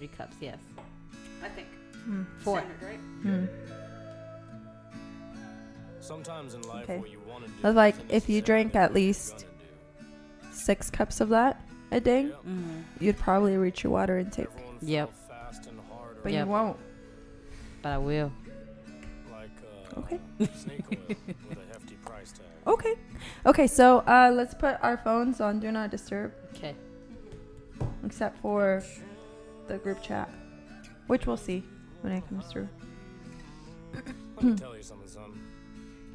Three cups, yes. I think. Four. Standard, right? Hmm. Sometimes in life, Okay. what you want to do. That's like if you necessarily drank at least six cups of that a day, Yep. Mm-hmm. you'd probably reach your water intake. Yep. fast and hard But Yep. you won't. But I will. like uh, Okay. snake oil with a hefty price tag. Okay. Okay, so uh, let's put our phones on Do Not Disturb, Okay. except for the group chat, which we'll see when it comes through. Let me tell you something, son.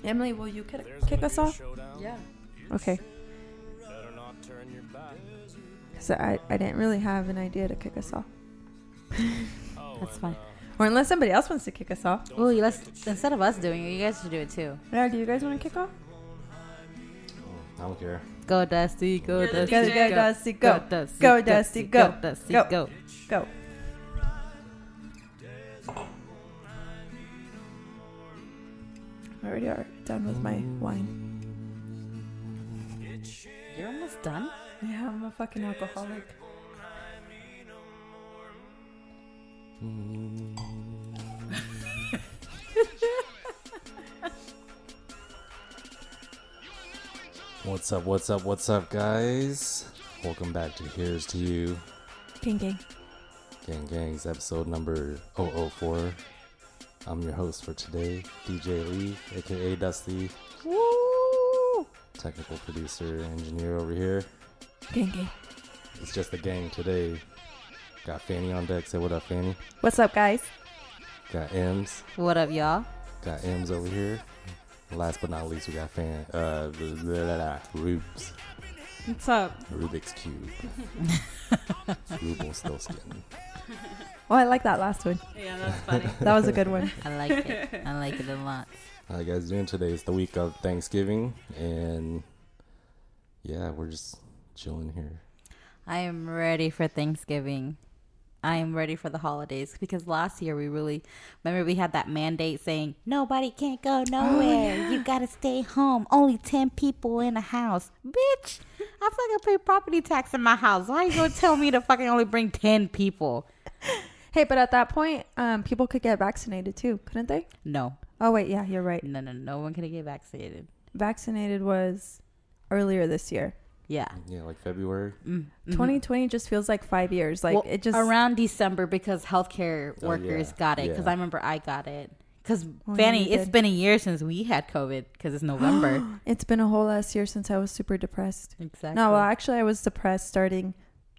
Emily, will you kick, kick us off? showdown. Yeah. Okay. Better not turn your back. So I, I didn't really have an idea to kick us off. Oh, That's fine. uh, Or unless somebody else wants to kick us off. don't Oh, let's instead of us doing it, you guys should do it too. Yeah, do you guys want to kick off? I don't care. Go Dusty, go You're Dusty, Go, DJ. go, Dusty, go. Dusty, Go, Dusty, go. Dusty, Go. go. Go. I already are done with my wine. You're almost done. Yeah, I'm a fucking alcoholic. Mm. What's up? What's up? What's up, guys? Welcome back to Here's to You, Gang, gang. Gang Gangs, episode number 004. I'm your host for today, DJ Lee, aka Dusty. Woo! Technical producer, engineer over here. Gang, gang. It's just a gang today. Got Fanny on deck. Say what up, Fanny. What's up, guys? Got M's. What up, y'all? Got M's over here. Last but not least, we got Fan. Uh, blah, blah, blah, blah, Rubes. What's up? Rubik's Cube. Ruble-Stillskin. Oh, I like that last one. Yeah, that's funny. That was a good one. I like it. I like it a lot. How you guys doing today? It's the week of Thanksgiving, and yeah, we're just chilling here. I am ready for Thanksgiving. I am ready for the holidays because last year we really remember we had that mandate saying nobody can't go nowhere. You gotta stay home. Only ten people in a house. Bitch, I fucking pay property tax in my house. Why you gonna tell me to fucking only bring ten people? Hey, but at that point, um, people could get vaccinated too, couldn't they? No, Oh wait, yeah, you're right. no, no, no one can get vaccinated. Vaccinated was earlier this year. Yeah. Yeah, like February. Mm, mhm. 2020 just feels like five years. Like Well, it just around December because healthcare Oh, workers yeah, got it because yeah. I remember I got it. Because Oh, Fanny, you it's did. been a year since we had COVID because it's November. It's been a whole last year since I was super depressed. exactly. No, well, actually, I was depressed starting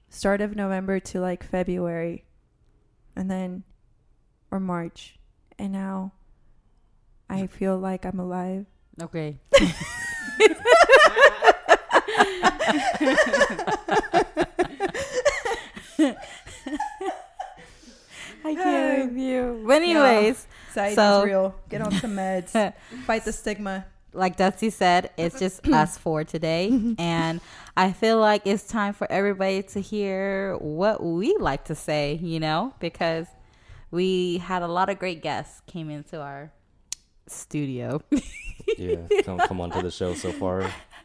start of November to like February, and then or March, and now I feel like I'm alive. okay. I can't with you. But anyways, Anxiety's So- real. Get on some meds. Fight the stigma. like Dusty said, it's just us four today. And I feel like it's time for everybody to hear what we like to say, you know, because we had a lot of great guests came into our studio. Yeah, come come onto the show so far.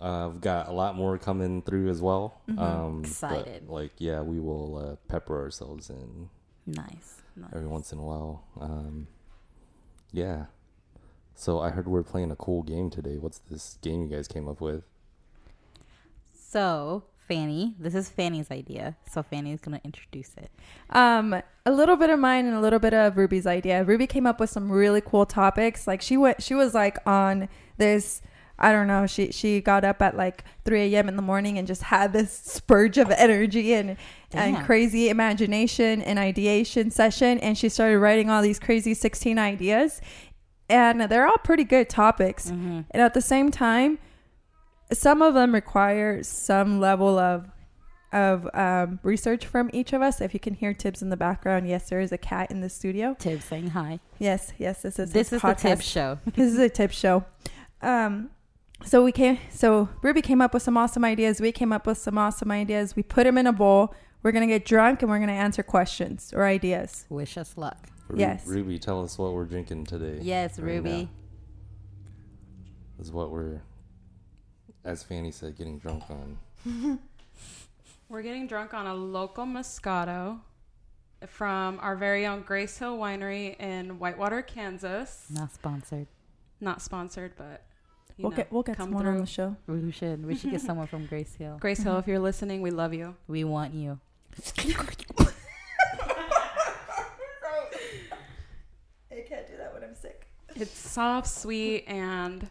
Uh, I've got a lot more coming through as well. Um, Mm-hmm. Excited. like, yeah, we will uh, pepper ourselves in nice. nice. every once in a while. Um, yeah. So I heard we're playing a cool game today. What's this game you guys came up with? So, Fanny, this is Fanny's idea. So, Fanny's going to introduce it. Um, a little bit of mine and a little bit of Ruby's idea. Ruby came up with some really cool topics. Like she went, she was like on this. I don't know. She she got up at like 3 a.m. in the morning and just had this spurge of energy and and crazy imagination and ideation session. And she started writing all these crazy 16 ideas, and they're all pretty good topics. Mm-hmm. And at the same time, some of them require some level of of um, research from each of us. If you can hear Tibbs in the background, yes, there is a cat in the studio. Tib saying hi. Yes, yes, this is This is the Tib show. this is a tip show. Um, so we came. So Ruby came up with some awesome ideas. We came up with some awesome ideas. We put them in a bowl. We're gonna get drunk and we're gonna answer questions or ideas. Wish us luck. Ru- Yes. Ruby, tell us what we're drinking today. Yes, right Ruby. now. Is what we're, as Fanny said, getting drunk on. We're getting drunk on a local Moscato from our very own Grace Hill Winery in Whitewater, Kansas. Not sponsored. Not sponsored, but you We'll know, get we'll get come someone on the show. We should. We should get someone from Grace Hill. Grace Hill, if you're listening, we love you. We want you. I can't do that when I'm sick. It's soft, sweet, and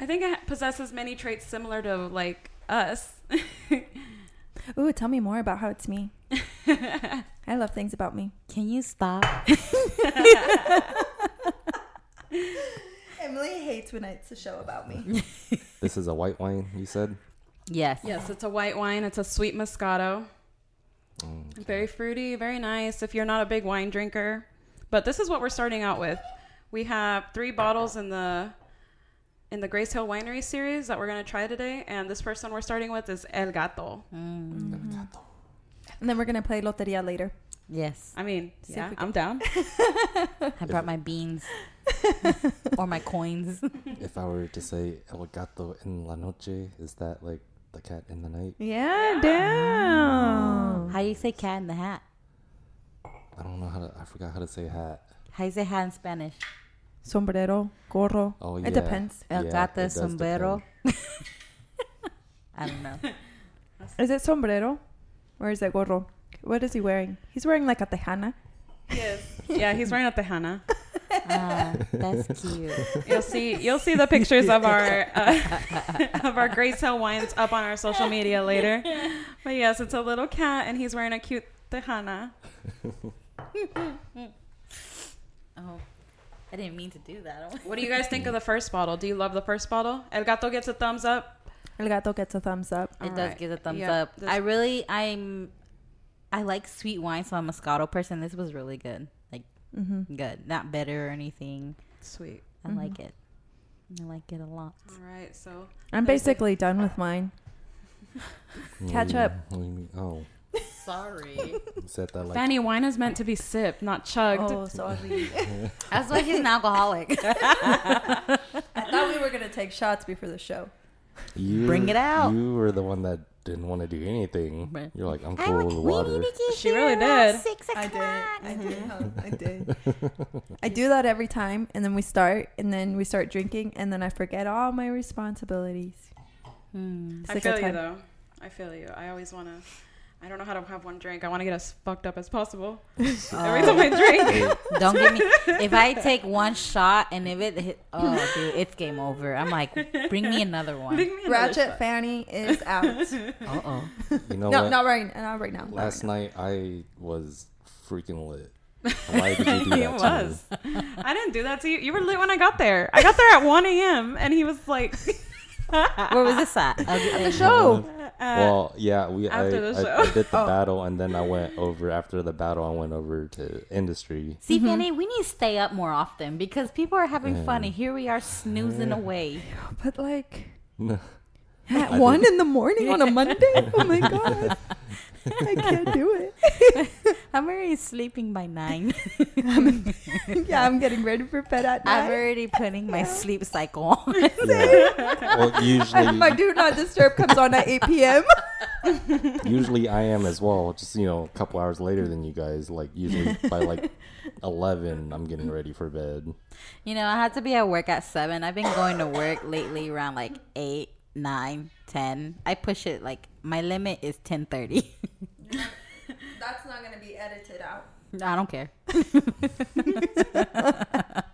I think it possesses many traits similar to like us. Ooh, tell me more about how it's me. I love things about me. Can you stop? Emily hates when it's a show about me. This is a white wine, you said? Yes. yes, it's a white wine. It's a sweet Moscato. Mm, Very fruity, very nice if you're not a big wine drinker. But this is what we're starting out with. We have three bottles in the in the Grace Hill Winery series that we're going to try today, and this first one we're starting with is El Gato. Mm, and then we're gonna play Loteria later. Yes. I mean, See yeah, I'm down. I brought my beans or my coins. If I were to say El gato en la noche, is that like the cat in the night? Yeah, damn. How do you say cat in the hat? I don't know how to. I forgot how to say hat. How do you say hat in Spanish? Sombrero, gorro. Oh yeah. It depends. El Yeah, gato it es does sombrero. depend. I don't know. Is it sombrero or is it gorro? What is he wearing? He's wearing like a tejana. Yes. Yeah, he's wearing a tejana. Ah, that's cute. You'll see you'll see the pictures of our uh, of our Grace Hill wines up on our social media later. But yes, it's a little cat and he's wearing a cute tejana. Oh, I didn't mean to do that. What do you guys think of the first bottle? Do you love the first bottle? El Gato gets a thumbs up. El gato gets a thumbs up. It All does right. give a thumbs Yeah, up. this- I really, I'm, I like sweet wine, so I'm a Moscato person. This was really good. Like Mm-hmm. good, not bitter or anything. Sweet. I Mhm. like it. I like it a lot. All right, so I'm basically done with mine. Catch up. Mm, What do you mean? Oh, Sorry. you said that like. Fanny, wine is meant to be sipped, not chugged. Oh, sorry. That's why he's an alcoholic. I thought we were gonna take shots before the show. You, Bring it out. You were the one that didn't want to do anything. Right. You're like, I'm cool with the water. She really did. I did. I did. I did. I do that every time, and then we start, and then we start drinking, and then I forget all my responsibilities. Hmm. I feel you though. I feel you. I always want to. I don't know how to have one drink. I want to get as fucked up as possible every Oh, time I drink. don't get me. If I take one shot and if it hit, oh dude, it's game over. I'm like, bring me another one. Bring me another Ratchet shot. Fanny is out. Uh oh. You know no, what? not right. Not right now. Last right night I was freaking lit. Why did you do that He to was. me? I didn't do that to you. You were lit when I got there. I got there at 1 a.m. and he was like, Where was this at? At the show. Uh, well, yeah, we I, after the I, I did the Oh. battle and then I went over after the battle. I went over to industry. See, Fanny, we need to stay up more often because people are having fun, and here we are snoozing away. But like at I one in the morning on a Monday. Oh my god, I can't do it. I'm already sleeping by nine. yeah, I'm getting ready for bed at night. I'm already putting my sleep cycle on. yeah. well, And usually, my do not disturb comes on at 8 p.m. usually I am as well. Just you know, a couple hours later than you guys. Like usually by like eleven, I'm getting ready for bed. You know, I had to be at work at seven. I've been going to work lately around like eight, nine, ten. I push it like my limit is ten thirty. That's not gonna be edited out. I don't care.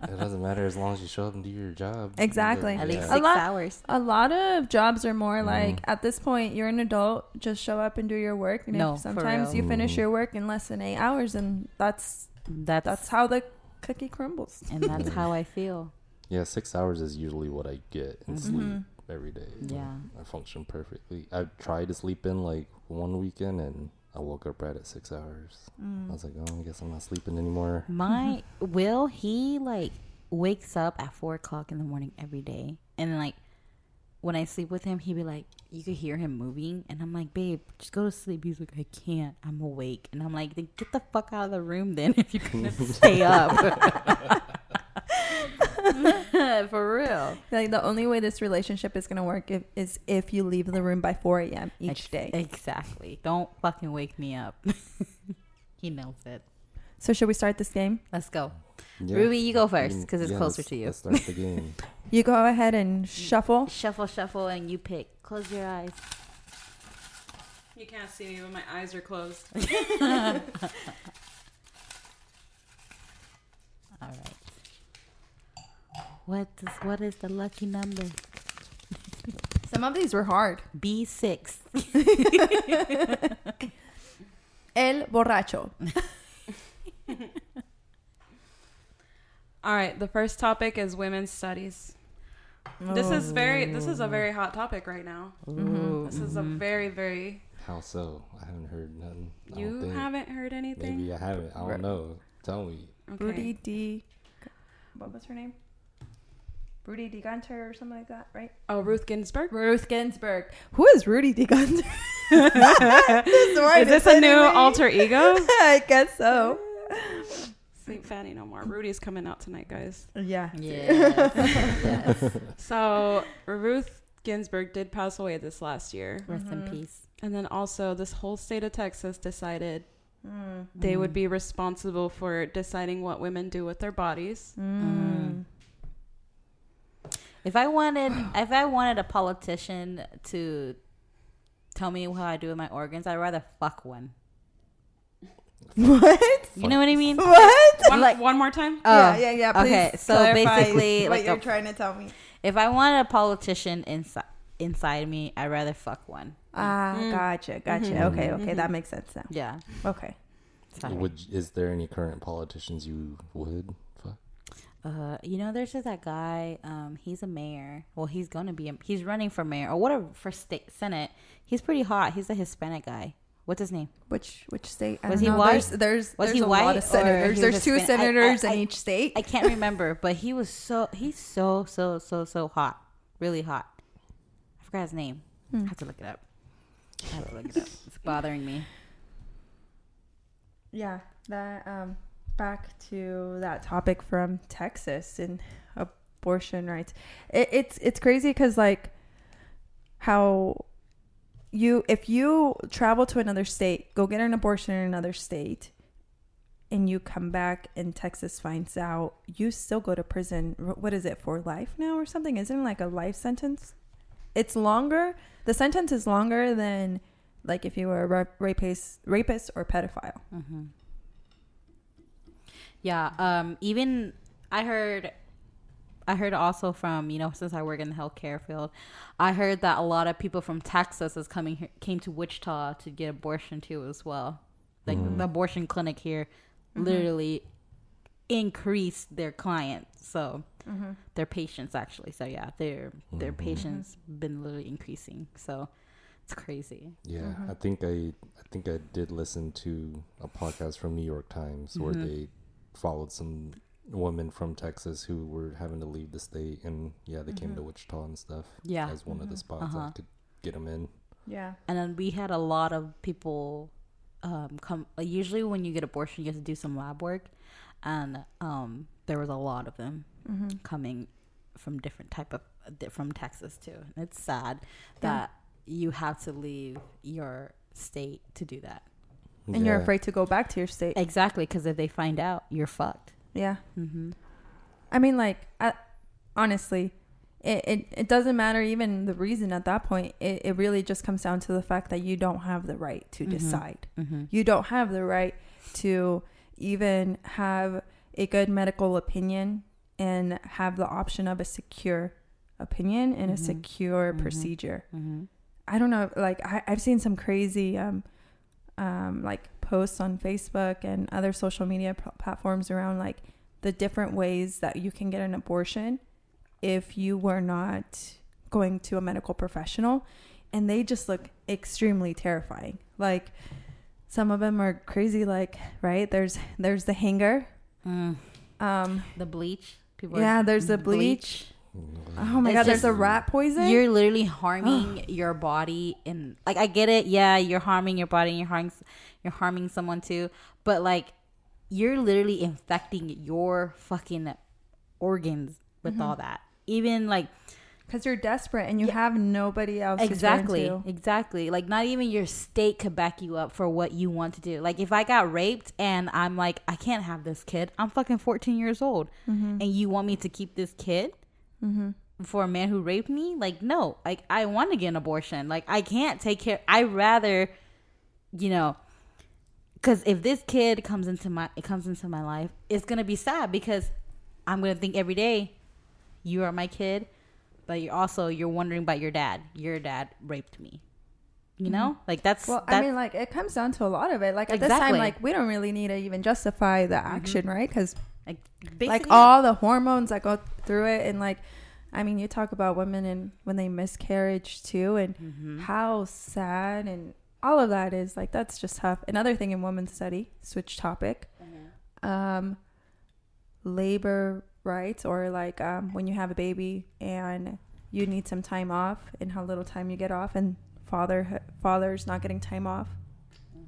It doesn't matter as long as you show up and do your job. Exactly. At least Yeah. A six lot- hours. A lot of jobs are more Mhm. like at this point you're an adult, just show up and do your work. And No, if for sometimes you finish Mhm. your work in less than eight hours, and that's That's that's how the cookie crumbles. and that's how I feel. Yeah, six hours is usually what I get in Mhm. sleep every day. Yeah. I function perfectly. I tried to sleep in like one weekend and I woke up right at six hours. Mm. I was like, oh, I guess I'm not sleeping anymore. My Will, he like wakes up at four o'clock in the morning every day, and then like when I sleep with him, he'd be like, you could hear him moving, and I'm like, babe, just go to sleep. He's like, I can't, I'm awake, and I'm like, then get the fuck out of the room then if you couldn't stay up. For real. Like the only way this relationship is gonna work if, is if you leave the room by 4 a.m. each Ex- day. Exactly. Don't fucking wake me up. He knows it. So should we start this game? Let's go. Yeah. Ruby, you go first because it's yeah, closer let's- to you. Let's start the game. You go ahead and shuffle. Shuffle, shuffle, and you pick. Close your eyes. You can't see me, but my eyes are closed. All right. What is what is the lucky number? Some of these were hard. B six. El borracho. All right, the first topic is women's studies. This is very this is a very hot topic right now. Mm-hmm. This is a mm-hmm. very very How so? I haven't heard nothing. I don't you think. haven't heard anything. Maybe I haven't. I don't Right. know. Tell me. Okay. Rudy D. What was her name? Rudy D. Gunter or something like that, right? Oh, Ruth Ginsburg. Ruth Ginsburg. Who is Rudy D. Gunter? Is this a new alter ego? I guess so. St. Fanny no more. Rudy's coming out tonight, guys. Yeah. Yes. yes. So Ruth Ginsburg did pass away this last year, Rest in peace. and then also this whole state of Texas decided Mm. they would be responsible for deciding what women do with their bodies. Mm. If I wanted, if I wanted a politician to tell me how I do with my organs, I'd rather fuck one. What? You know what I mean? What? One, Like- one more time. yeah, yeah, yeah. Please okay, so basically, what like you're a- trying to tell me. If I wanted a politician inside inside me, I'd rather fuck one. Ah, Mm. gotcha, gotcha. Mhm. Okay, okay, Mhm. that makes sense now. Yeah. Okay. Would is there any current politicians you would fuck? Uh, you know, there's just that guy. Um, he's a mayor. Well, he's gonna be. A, he's running for mayor or whatever for state senate. He's pretty hot. He's a Hispanic guy. What's his name? Which which state? I Was don't he know. white? There's there's, Was there's he a white lot of senators. There's two Hispanic? Senators I- in each state. I can't remember, but he was so. He's so so so so so hot. Really hot. I forgot his name. Hmm. I have to look it up. I have to look it up. It's bothering me. Yeah, that um back to that topic from Texas and abortion rights. It, it's it's crazy because like how you if you travel to another state, go get an abortion in another state, and you come back and Texas finds out, you still go to prison. What is it for life now or something? Isn't like a life sentence? It's longer. The sentence is longer than like if you were a rapist, rapist or pedophile. hmm Yeah. Um. Even I heard. I heard also from you know since I work in the healthcare field, I heard that a lot of people from Texas is coming here, came to Wichita to get abortion too as well. Like Mm. the abortion clinic here, literally increased their clients. So their patients actually. So yeah, their their Mhm. patients been literally increasing. So it's crazy. Yeah, Mm-hmm. I think I I think I did listen to a podcast from New York Times where Mhm. they followed some women from Texas who were having to leave the state, and yeah, they came to Wichita and stuff Yeah. as one of the spots Uh-huh. that could get them in. Yeah. and then we had a lot of people um come like usually when you get abortion you have to do some lab work and um there was a lot of them Mm-hmm. coming from different type of from texas too and it's sad that you have to leave your state to do that And you're afraid to go back to your state. exactly because if they find out you're fucked Yeah. mm-hmm. I mean, like, I, honestly, it, it, it doesn't matter even the reason at that point. It, it really just comes down to the fact that you don't have the right to Mhm. decide. Mm-hmm. You don't have the right to even have a good medical opinion and have the option of a secure opinion and a Mhm. secure Mhm. procedure. Mm-hmm. I don't know. Like I, I've seen some crazy, um, um, like posts on Facebook and other social media pl- platforms around like the different ways that you can get an abortion if you were not going to a medical professional, and they just look extremely terrifying. Like some of them are crazy. Like right there's there's the hanger. mm. Um, the bleach people yeah, there's the bleach. Oh my It's god, there's a rat poison. You're literally harming your body, and like I get it. Yeah, you're harming your body, and you're harming you're harming someone too. But like, you're literally infecting your fucking organs with Mm-hmm. all that. Even like, because you're desperate and you have nobody else. exactly exactly like not even your state could back you up for what you want to do like if i got raped and i'm like i can't have this kid i'm fucking 14 years old Mm-hmm. and you want me to keep this kid for a man who raped me like no like i want to get an abortion. Like i can't take care i rather you know because if this kid comes into my it comes into my life it's gonna be sad because i'm gonna think every day you are my kid but you're also you're wondering about your dad. Your dad raped me. You know? Like that's Mm-hmm. Well, that, I mean, like it comes down to a lot of it. Like at this time, like we don't really need to even justify the action, right? Because like, like all the hormones that go through it, and like, I mean, you talk about women and when they miscarriage too, and Mm-hmm. how sad and all of that is. Like that's just tough. Another thing in women's study, switch topic, Mm-hmm. um, labor rights or like um, when you have a baby and you need some time off and how little time you get off and father fathers not getting time off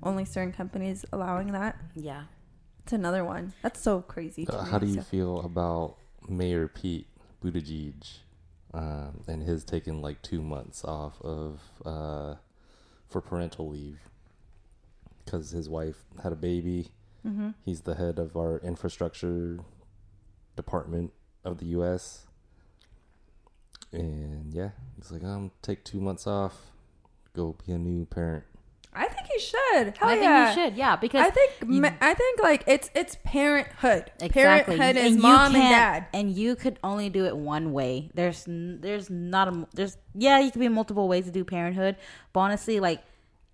only certain companies allowing that yeah it's another one that's so crazy Uh, me. how do you So- feel about Mayor Pete Buttigieg um, and his taking like two months off of uh, for parental leave because his wife had a baby. Mhm. He's the head of our infrastructure department of the U.S. And yeah, he's like, um, take two months off, go be a new parent. Think should hell i think yeah you should yeah because i think you- i think like it's it's parenthood Exactly. parenthood is And you mom and dad And you could only do it one way. There's there's not a there's yeah, you could be multiple ways to do parenthood, but honestly like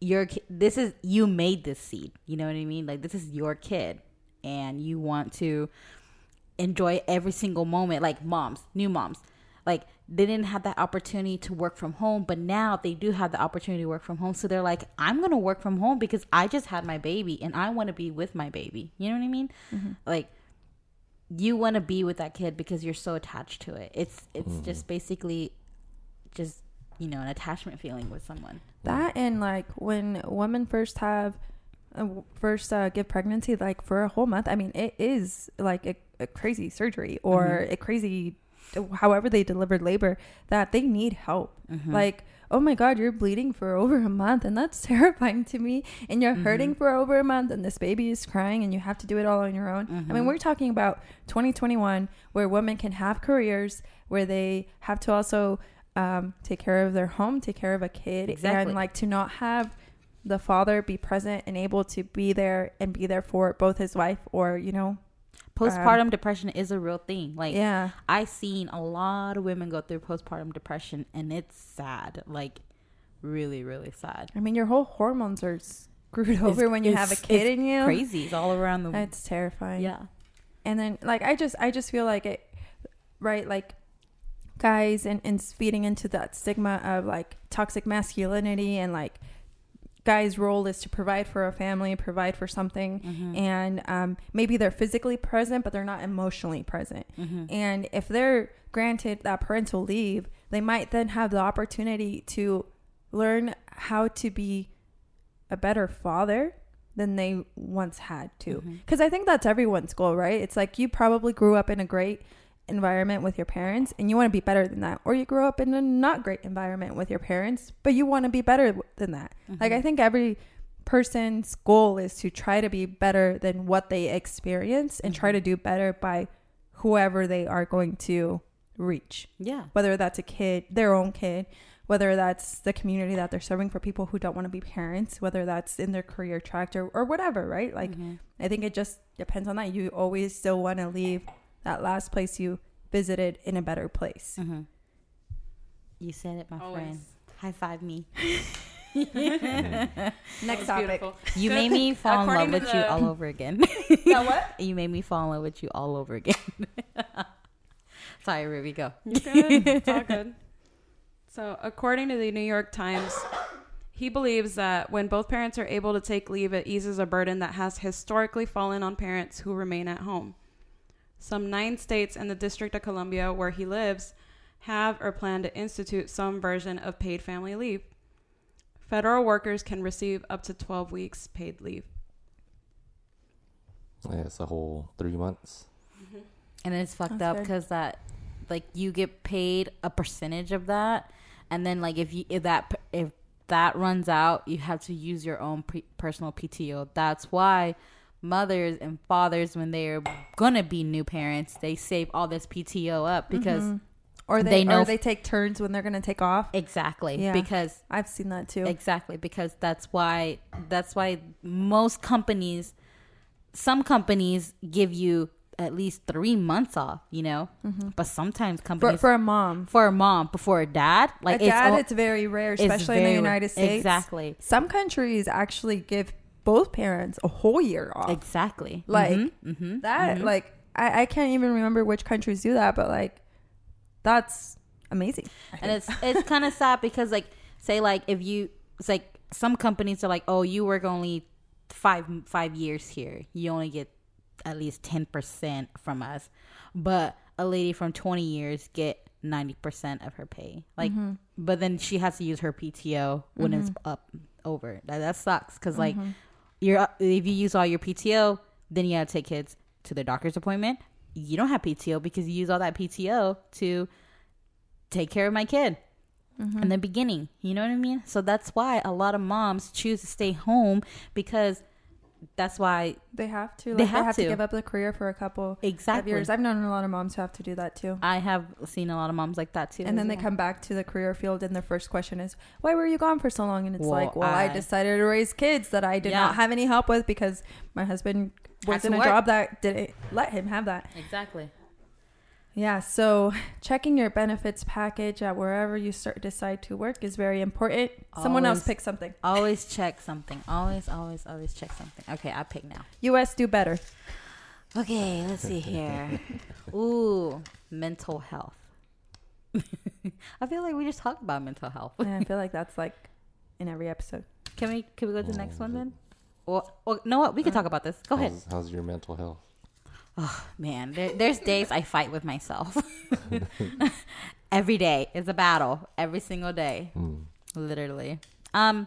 your this is you made this seed. You know what I mean? Like this is your kid and you want to enjoy every single moment like moms, new moms. Like they didn't have that opportunity to work from home, but now they do have the opportunity to work from home. So they're like, I'm gonna work from home because I just had my baby and I want to be with my baby. You know what I mean? Like you want to be with that kid because you're so attached to it. It's it's just basically just you know an attachment feeling with someone. That and like when women first have uh, first uh, give pregnancy, like for a whole month. I mean, it is like a, a crazy surgery or a crazy, however they delivered labor. That they need help. Mm-hmm. Like, oh my God, you're bleeding for over a month, and that's terrifying to me. And you're mm-hmm. hurting for over a month, and this baby is crying, and you have to do it all on your own. I mean, mm-hmm. we're talking about 2021, where women can have careers, where they have to also um, take care of their home, take care of a kid, Exactly. and like to not have the father be present and able to be there and be there for both his wife or you know, Um, postpartum depression is a real thing. Like yeah, I seen a lot of women go through postpartum depression, and it's sad. Like really, really sad. I mean your whole hormones are screwed over It's- when you have a kid in you. Crazy. It's all around the. World. It's terrifying. yeah. and then like i just i just feel like it right like guys and and feeding into that stigma of like toxic masculinity and like guys role is to provide for a family provide for something Mm-hmm. and um, maybe they're physically present but they're not emotionally present Mm-hmm. and if they're granted that parental leave they might then have the opportunity to learn how to be a better father than they once had to. Mm-hmm. Because I think that's everyone's goal, right? It's like you probably grew up in a great environment with your parents and you want to be better than that. Or you grew up in a not great environment with your parents, but you want to be better than that. Mm-hmm. Like, I think every person's goal is to try to be better than what they experience and try mm-hmm. to do better by whoever they are going to reach Yeah. whether that's a kid, their own kid, whether that's the community that they're serving for people who don't want to be parents, whether that's in their career track or, or whatever, right? Like, mm-hmm. I think it just depends on that. You always still want to leave that last place you visited in a better place. Mm-hmm. You said it, my Always. friend. High five me. Next topic. Beautiful. You made me fall in love According to with you all over again. Now what? you made me fall in love with you all over again. Sorry, Ruby, go. You're good. it's all good. So, according to the New York Times, he believes that when both parents are able to take leave, it eases a burden that has historically fallen on parents who remain at home. Some nine states and the District of Columbia, where he lives, have or plan to institute some version of paid family leave. Federal workers can receive up to 12 weeks paid leave. Yeah, it's a whole three months. Mm-hmm. And it's fucked That's up because that like you get paid a percentage of that, and then like if you if that if that runs out, you have to use your own pre- personal PTO. That's why mothers and fathers, when they're gonna be new parents, they save all this PTO up because mm-hmm. Or they, They know- or they take turns when they're gonna take off. exactly Yeah. because I've seen that too. Exactly, because that's why that's why most companies, some companies give you at least three months off. You know, mm-hmm. but sometimes companies for for, a mom, for a mom before a dad, like a dad, all- it's very rare, it's especially in the. United States. Exactly. Some countries actually give both parents a whole year off. exactly. Like hmm that, mm-hmm. like I, I can't even remember which countries do that, but like that's amazing. and it's it's kind of sad because like say like if you it's like some companies are like oh you work only five five years here. You only get at least 10% from us. But a lady from 20 years get 90% of her pay. Like mm-hmm. but then she has to use her pto when it's up over. That, that sucks because like you're if you use all your pto then you gotta take kids to the doctor's appointment you don't have pto because you use all that pto to take care of my kid mm-hmm. in the beginning. You know what I mean? So that's why a lot of moms choose to stay home because that's why They have to. Like, They they have have, to. to. give up the career for a couple of exactly years. I've known a lot of moms who have to do that too. I have seen a lot of moms like that too. And then as they come back to the career field, and their first question is, "Why were you gone for so long?" And it's Well, like, "Well, I, I- decided to raise kids that I did Yeah. not have any help with because my husband was in a work. job that didn't let him have that." exactly. Yeah, so checking your benefits package at wherever you start decide to work is very important. Someone else pick something. Always check something. Always, always, always check something. Okay, I pick now. US do better. Okay, let's see here. Ooh, mental health. I feel like we just talked about mental health. And I feel like that's like in every episode. Can we can we go to the oh, next one then? Or, or no, what we can uh-huh. talk about this. Go ahead. How's, how's your mental health? Oh man, there, there's days I fight with myself. Every day is a battle. Every single day, Hmm. literally. Um,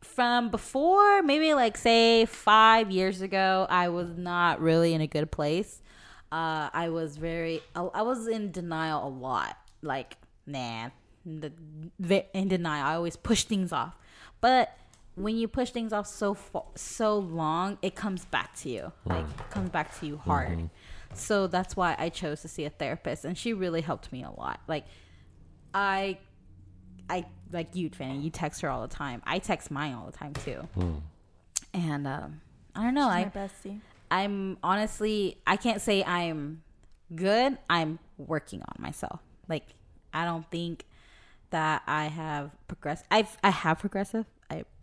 from before, maybe like say five years ago, I was not really in a good place. Uh, I was very, I I was in denial a lot. Like, nah, the, in denial. I always push things off, but when you push things off so fa- so long, it comes back to you. Mm. Like, it comes back to you hard. Mm-hmm. So that's why I chose to see a therapist, and she really helped me a lot. Like, I I like you, Fanny. You text her all the time. I text mine all the time too. Mm. And um, I don't know. I my bestie. I'm honestly I can't say I'm good. I'm working on myself. Like I don't think that I have progressed. I've I have progressive.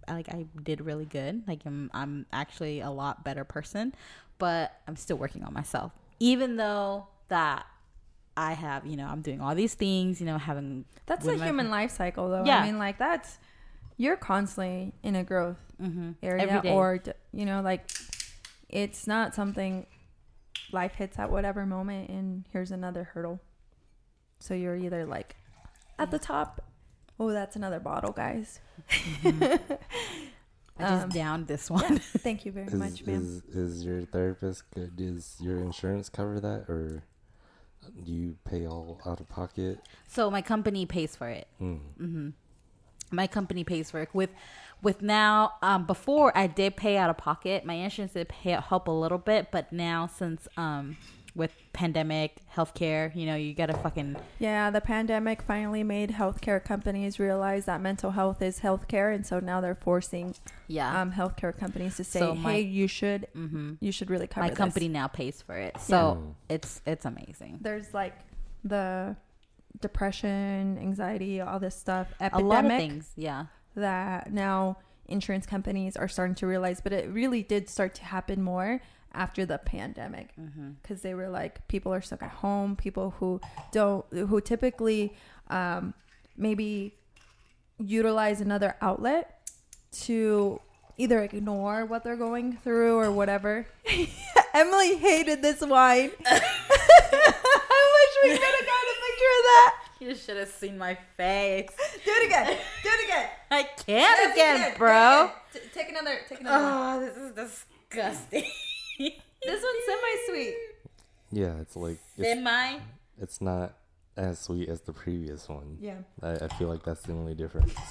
Like I did really good. Like I'm I'm actually a lot better person, but I'm still working on myself. Even though that I have, you know, I'm doing all these things, you know, having That's a human life cycle, though. Yeah. I mean, like that's you're constantly in a growth Mhm. area, Every day. or you know, like it's not something life hits at whatever moment, and here's another hurdle. So you're either like at the top. Oh, that's another bottle, guys. I just Um, downed this one. Thank you very Is, much, ma'am. is is your therapist good? Does your insurance cover that, or do you pay all out of pocket? So my company pays for it. Hmm. My company pays for it. With with now, um, before I did pay out of pocket. My insurance did pay help a little bit, but now since um with pandemic healthcare, you know, you gotta fucking Yeah, the pandemic finally made healthcare companies realize that mental health is healthcare, and so now they're forcing yeah. um, healthcare companies to say, So my- "Hey, you should, hmm you should really cover this. My this." company now pays for it, so Yeah. it's it's amazing. There's like the depression, anxiety, all this stuff, A epidemic lot of things, yeah. that now insurance companies are starting to realize, but it really did start to happen more after the pandemic Mm-hmm. because they were like people are stuck at home people who don't who typically um, maybe utilize another outlet to either ignore what they're going through or whatever emily hated this wine i wish we could have got a picture of that You should have seen my face. do it again do it again I can't it again, bro. again. T- take another take another one. Oh, this is disgusting. this one's semi-sweet Yeah, it's like it's, Semi. it's not as sweet as the previous one. Yeah. I, I feel like that's the only difference.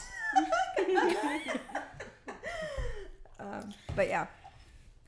Um, but yeah.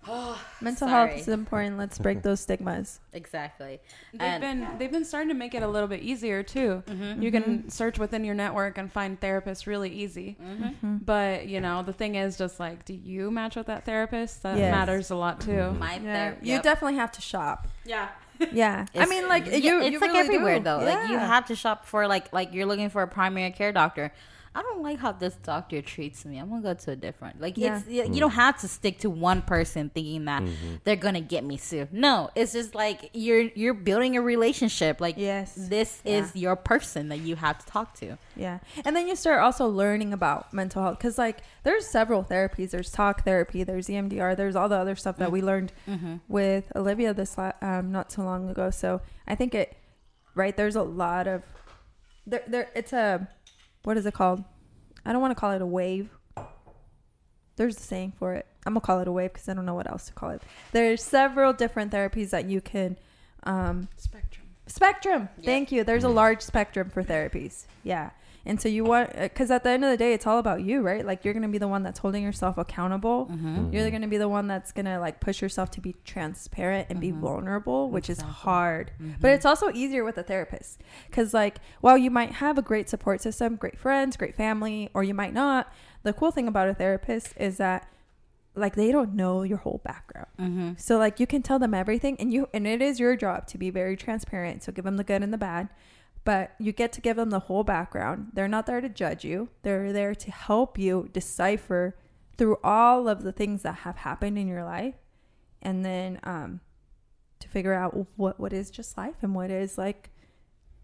Mental Sorry. health is important. Let's break those stigmas. Exactly. They've And- been they've been starting to make it a little bit easier too. Mm-hmm. You can search within your network and find therapists really easy. Mm-hmm. But you know, the thing is, just like, do you match with that therapist? That Yes. matters a lot too. My Yeah. ther- You yep. definitely have to shop. Yeah. Yeah. I mean, like yeah, you. it's you like really everywhere do. though. Like you have to shop for like like you're looking for a primary care doctor. I don't like how this doctor treats me. I'm gonna go to a different. Like Yeah. it's you you don't have to stick to one person thinking that Mm-hmm. they're gonna get me soon. No, it's just like you're you're building a relationship. Like Yes. this Yeah. is your person that you have to talk to. Yeah. And then you start also learning about mental health because, like, there's several therapies. There's talk therapy, there's EMDR, there's all the other stuff that we learned Mm-hmm. with Olivia this la- um, not too long ago. So I think it, right, there's a lot of, there, there, it's a, what is it called? I don't want to call it a wave. There's a saying for it. I'm going to call it a wave because I don't know what else to call it. There's several different therapies that you can, um, Spectrum. Spectrum. Yeah. Thank you. There's a large spectrum for therapies. Yeah. And so you want, because at the end of the day, it's all about you, right? Like you're going to be the one that's holding yourself accountable. Mm-hmm. You're going to be the one that's going to like push yourself to be transparent and be vulnerable, which Exactly. is hard. But it's also easier with a therapist because, like, while you might have a great support system, great friends, great family, or you might not, the cool thing about a therapist is that, like, they don't know your whole background. Mm-hmm. So like you can tell them everything and you and it is your job to be very transparent. So give them the good and the bad. But you get to give them the whole background. They're not there to judge you. They're there to help you decipher through all of the things that have happened in your life and then um to figure out what what is just life and what is like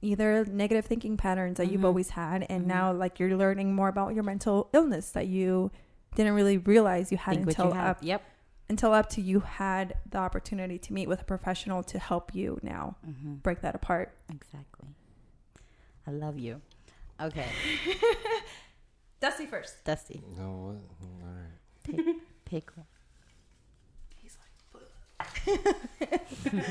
either negative thinking patterns that you've Mhm. always had and Mhm. now like you're learning more about your mental illness that you didn't really realize you had Think until you up Yep. until up to you had the opportunity to meet with a professional to help you now Mm-hmm. break that apart. Exactly. I love you. Okay, Dusty first. Dusty, No, what? All right. pick one. He's like,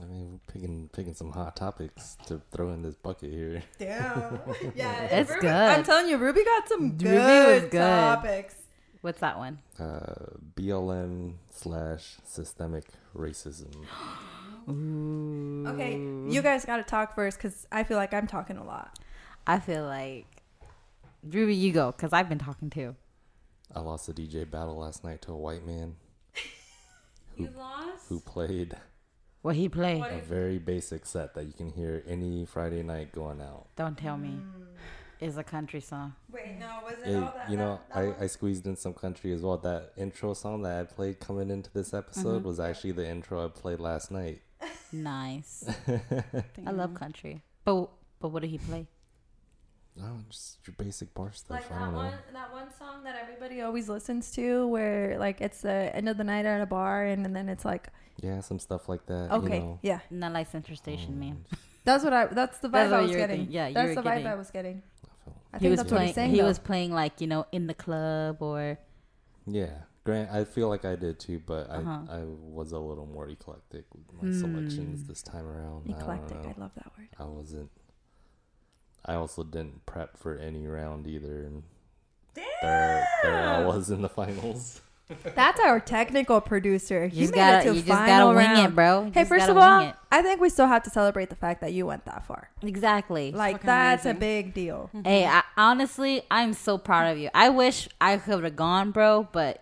I mean, we're picking picking some hot topics to throw in this bucket here. Damn. yeah, It's Ruby, good. I'm telling you, Ruby got some Ruby good, was good. topics. What's that one? Uh, BLM slash systemic racism. Okay, you guys got to talk first because I feel like I'm talking a lot. I feel like Ruby, you go because I've been talking too. I lost a DJ battle last night to a white man You lost? who played What he played? What? a very basic set that you can hear any Friday night going out. Don't tell me. It's a country song. Wait, no, was it Hey, you know, I, I squeezed in some country as well. That intro song that I played coming into this episode Mm-hmm. was actually the intro I played last night. Nice. I love country. But but what did he play? Oh, just your basic bar stuff. like I that don't know. one, that one song that everybody always listens to, where like it's the end of the night at a bar, and, and then it's like, Yeah, some stuff like that. okay, You know. yeah, Not like Central oh, Station, man. that's what I, that's the vibe That's I was you were getting. thinking. Yeah, you that's were the vibe getting- I was getting. I felt- I he think was that's playing. what he's saying. he though. was playing like you know in the club or Yeah, Grant. I feel like I did too, but Uh-huh. I I was a little more eclectic with my selections Hmm. this time around. eclectic. I, I love that word. I wasn't. I also didn't prep for any round either, and there, there I was in the finals. That's our technical producer. you He just made gotta it to you just final gotta wing round. it, bro. You Hey, first of all. I think we still have to celebrate the fact that you went that far. exactly. Like fucking that's a big deal. Hey, I, honestly, I'm so proud of you. I wish I could have gone, bro, but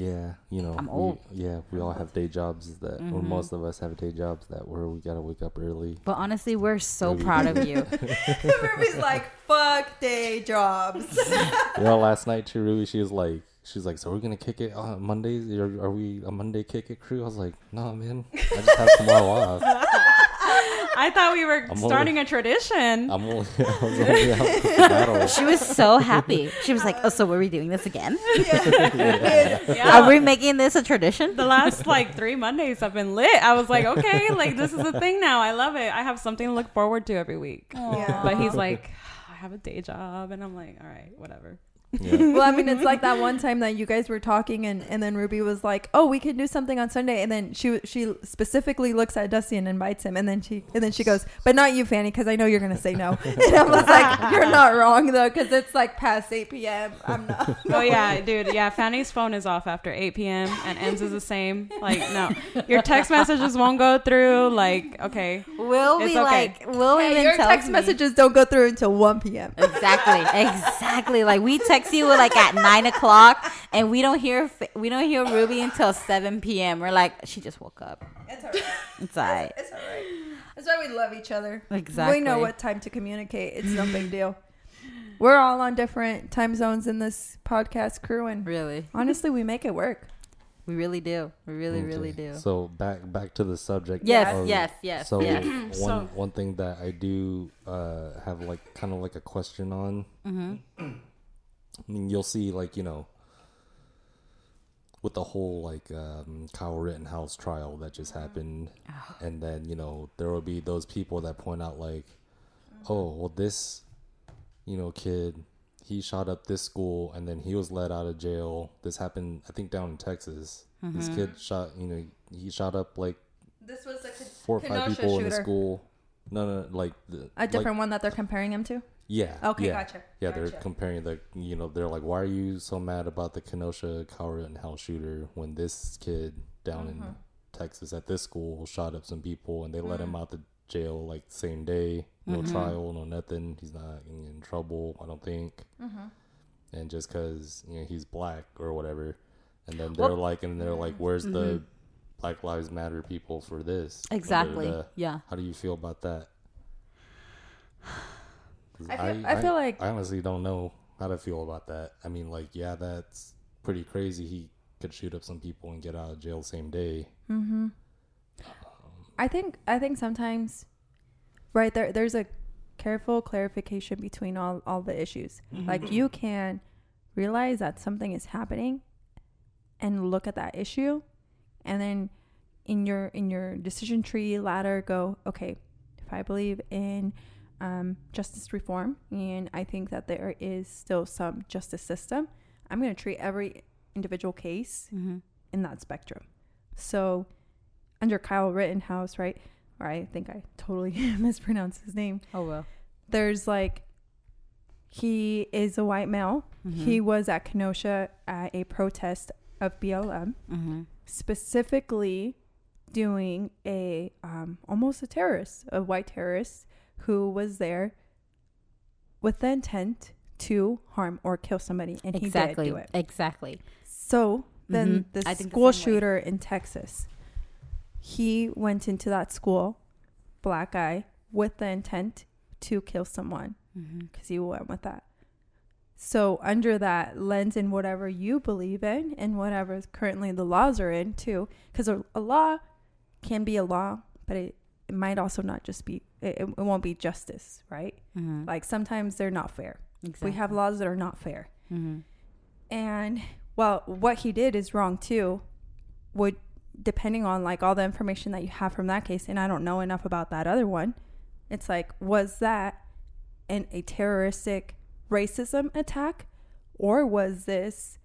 Yeah, you know, I'm we- old. yeah, we all have day jobs that, or Mhm. most of us have day jobs that where we gotta wake up early. but honestly, we're so Maybe. proud of you. Ruby's like, fuck day jobs. you know, last night too, Ruby, she was like, she's like, so we're gonna kick it on Mondays? Are, are we a Monday kick it crew? I was like, no, man, I just have tomorrow off. I thought we were I'm starting a tradition. I'm only, I was only out for the battle. She was so happy. She was like, "Oh, so are we doing this again? yeah. Are we making this a tradition?" the last like three Mondays have been lit. I was like, okay, like this is a thing now. I love it. I have something to look forward to every week. Yeah. But he's like, I have a day job, and I'm like, all right, whatever. Yeah. well, I mean, it's like that one time that you guys were talking, and, and then Ruby was like, "Oh, we can do something on Sunday," and then she she specifically looks at Dusty and invites him, and then she and then she goes, "But not you, Fanny, because I know you're gonna say no." And I was like, "You're not wrong though, because it's like past eight p.m. I'm not." Oh yeah, dude. Yeah, Fanny's phone is off after 8 p.m. and ends is the same. Like, no, your text messages won't go through. Like, okay, Will we okay. like, Will Hey, even your text me- messages don't go through until one p.m. Exactly, exactly. Like we text you like at nine o'clock, and we don't hear we don't hear Ruby until seven p.m. We're like, she just woke up. It's alright. It's alright. It's alright. That's why we love each other. Exactly. We know what time to communicate. It's no big deal. We're all on different time zones in this podcast crew, and Really, honestly, we make it work. we really do. We really, really do. So back back to the subject. Yes, of- yes, yes, So yes. one So- one thing that I do uh, have like kind of like a question on. Mm-hmm. I mean, you'll see like you know with the whole like um, Kyle Rittenhouse trial that just mm-hmm. happened, and then you know there will be those people that point out like, mm-hmm. oh well this, you know kid, he shot up this school and then he was let out of jail. This happened I think down in Texas. This mm-hmm. kid shot you know he shot up like This was a, four or five people in the school. No, no, like the, a different one that they're comparing him to. yeah. Okay, yeah. gotcha, Yeah, they're comparing the. You know, they're like, why are you so mad about the Kenosha Cowra, and Hell shooter when this kid down Mm-hmm. in Texas at this school shot up some people and they let Mm. him out the jail like same day, no trial, no nothing. He's not in, in trouble, I don't think. Mm-hmm. And just because you know he's black or whatever, and then they're Well- like, and they're like, where's the Black Lives Matter people for this? Da, da, da, Exactly. da. Yeah. How do you feel about that? I feel- I feel like- I honestly don't know how to feel about that. I mean, like, yeah, that's pretty crazy. He could shoot up some people and get out of jail same day. Mm-hmm. I think I think sometimes, right there, there's a careful clarification between all all the issues. Mm-hmm. Like you can realize that something is happening, and look at that issue, and then in your in your decision tree ladder go okay. If I believe in um, justice reform, and I think that there is still some justice system, I'm going to treat every individual case Mm-hmm. in that spectrum. So under Kyle Rittenhouse, right? Or I think I totally mispronounced his name. Oh well. There's like he is a white male. Mm-hmm. He was at Kenosha at a protest of BLM, Mm-hmm. Specifically doing a um, almost a terrorist, a white terrorist who was there with the intent to harm or kill somebody, and Exactly. he did do it. Exactly. So then Mhm. I the think the school way. shooter in Texas, he went into that school, black guy, with the intent to kill someone Mm-hmm. because he went with that. So under that lens and whatever you believe in and whatever currently the laws are in too, because a, a law can be a law, but it, it might also not just be it, it won't be justice, right? Mm-hmm. Like sometimes they're not fair. exactly. We have laws that are not fair. Mm-hmm. And well, what he did is wrong too. Would depending on like all the information that you have from that case, and I don't know enough about that other one. It's like, was that an a terroristic racism attack, or was this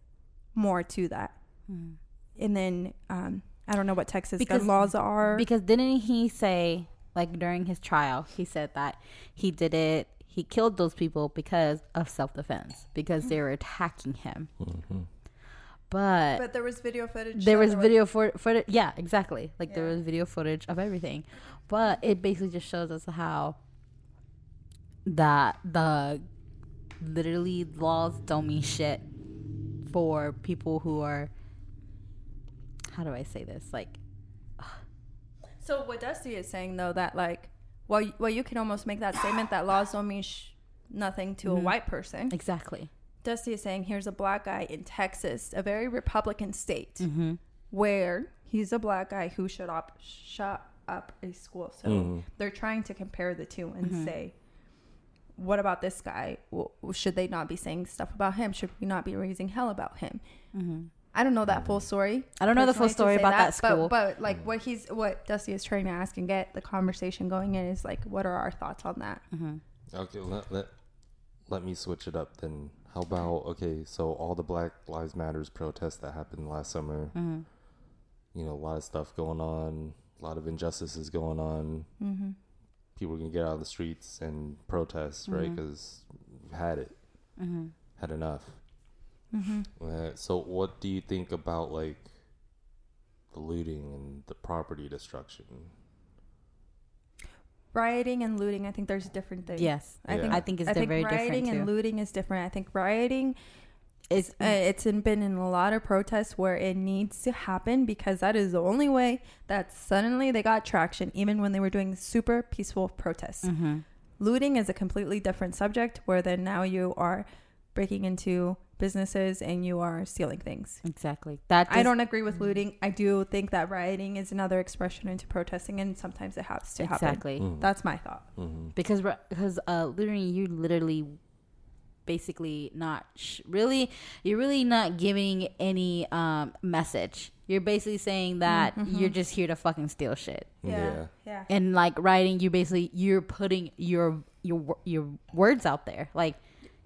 more to that? Mm-hmm. And then um, I don't know what Texas Because- gun laws are. Because didn't he say, like during his trial, he said that he did it, he killed those people because of self defense, because they were attacking him. But, but there was video footage. there that was video for footage. Yeah, exactly. Like there was video footage of everything. But it basically just shows us how that the literally laws don't mean shit for people who are. How do I say this? Like, So what Dusty is saying though that like, well, y- well, you can almost make that statement that laws don't mean sh- nothing to a Mhm. white person. exactly. Dusty is saying here's a black guy in Texas, a very Republican state, Mm-hmm. where he's a black guy who shut up shut up a school. So Mhm. they're trying to compare the two and Mhm. say, what about this guy? W- should they not be saying stuff about him? Should we not be raising hell about him? Mm-hmm. I don't know that full story. I don't know the full story about that, but- school. But, like what he's what Dusty is trying to ask and get the conversation going in is like, what are our thoughts on that? mm-hmm. Okay, let, let let me switch it up then. how about okay? So all the Black Lives Matters protests that happened last summer, Mm-hmm. you know, a lot of stuff going on, a lot of injustices going on. Mm-hmm. People can get out of the streets and protest, right? Mhm. Because we've had it, Mm-hmm. had enough. Mm-hmm. Uh, so, what do you think about like the looting and the property destruction? Rioting and looting, I think there's different things. Yes, I Yeah. think I think it's I think very rioting different and too. looting is different. I think rioting It's uh, it's in, been in a lot of protests where it needs to happen because that is the only way that suddenly they got traction, even when they were doing super peaceful protests. mm-hmm. Looting is a completely different subject where then now you are breaking into businesses and you are stealing things. exactly that. I don't agree with looting. I do think that rioting is another expression into protesting, and sometimes it has to happen. exactly Mhm. That's my thought. Mhm. because because uh literally you literally basically not sh- really you're really not giving any um message you're basically saying that Mhm. you're just here to fucking steal shit Yeah. Yeah. and like writing you basically you're putting your your your words out there like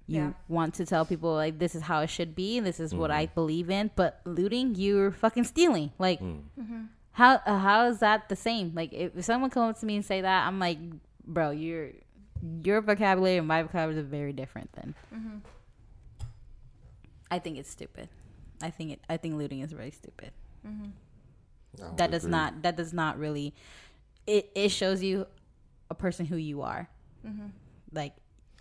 you Yeah. want to tell people like this is how it should be and this is what Mhm. i believe in but looting you're fucking stealing like Mm. Mm-hmm. how uh, how is that the same? Like if, if someone comes to me and say that, I'm like, bro, your your vocabulary and my vocabulary is very different. Then Mm-hmm. I think it's stupid. I think it. I think looting is really stupid. Mm-hmm. I would That does agree. not. That does not really. It it shows you a person who you are. Mm-hmm. Like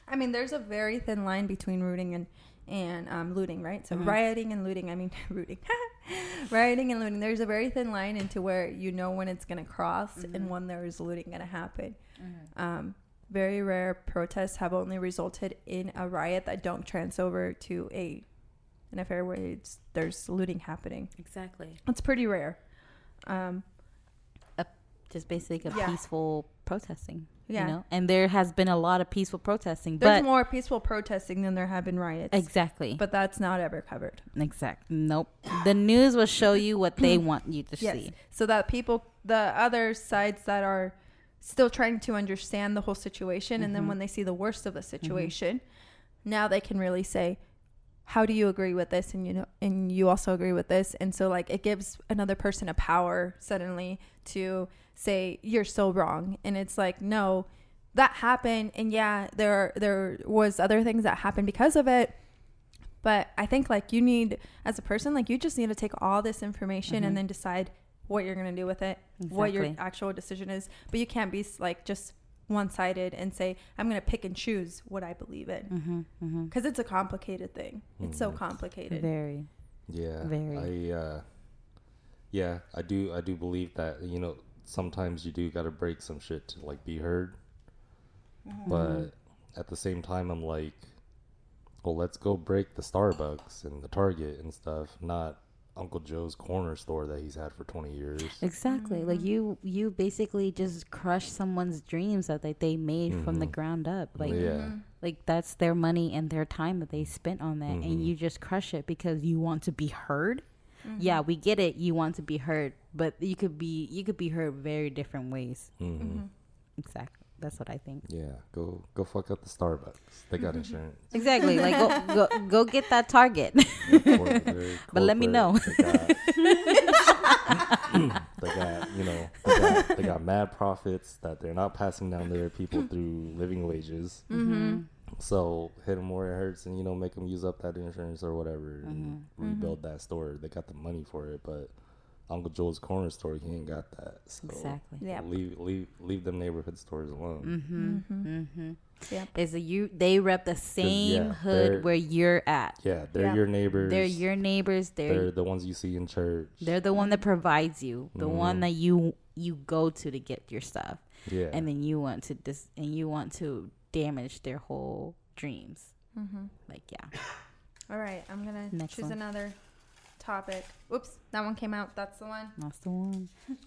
I mean, there's a very thin line between rooting and and um, looting, right? So Mhm. rioting and looting. I mean, rooting, rioting and looting. There's a very thin line into where you know when it's gonna cross and when there is looting gonna happen. Um, very rare protests have only resulted in a riot that don't trans over to a an affair where it's, there's looting happening. exactly. It's pretty rare. Um, a, Just basically a Yeah. peaceful protesting. yeah, You know, and there has been a lot of peaceful protesting, there's more peaceful protesting than there have been riots. exactly. But that's not ever covered. Exact. Nope. The news will show you what they want you to Yes. see. So that people, the other sides that are still trying to understand the whole situation, and then Mhm. when they see the worst of the situation, now they can really say, "How do you agree with this?" And you know, and you also agree with this, and so like it gives another person a power suddenly to say you're so wrong, and it's like no. That happened, and yeah, there there was other things that happened because of it, but I think like you need as a person, like you just need to take all this information Mhm. and then decide what you're gonna do with it, what your actual decision is. But you can't be like just one sided and say I'm gonna pick and choose what I believe in Mm-hmm, mm-hmm. because it's a complicated thing. It's so Mhm. complicated. Very. Yeah. Very. I uh yeah, I do I do believe that, you know, sometimes you do gotta break some shit to like be heard. Mm-hmm. But at the same time I'm like, well let's go break the Starbucks and the Target and stuff, not Uncle Joe's corner store that he's had for twenty years. Exactly. Like Mhm. you, you basically just crush someone's dreams that they, they made from the Mhm. ground up. Like, Yeah. Mhm. like that's their money and their time that they spent on that, Mhm. and you just crush it because you want to be heard. Mhm. Yeah, we get it. You want to be heard, but you could be you could be heard very different ways. Exactly. That's what I think. Yeah. Go go fuck up the Starbucks. They got insurance. Exactly. Like go go go get that target. Corporate- very But let me know. They got, they got, you know, they got, they got mad profits that they're not passing down to their people through living wages. Mhm. So hit them where it hurts, and you know, make them use up that insurance or whatever, and Mhm. rebuild that store. They got the money for it, but Uncle Joe's corner store, he ain't got that. So Exactly. Yep. leave, leave, leave them neighborhood stores alone. Mm-hmm. Mhm. Mm-hmm. Yep. Is a you? They rep the same yeah, hood where you're at. Yeah, they're Yeah. your neighbors. They're your neighbors. They're They're the ones you see in church. they're the one that provides you, the one Mhm. that you you go to to get your stuff, yeah, and then you want to dis and you want to damage their whole dreams. Mhm. Like yeah, All right, I'm gonna Next choose one. another topic. Whoops, that one came out. That's the one. that's the one.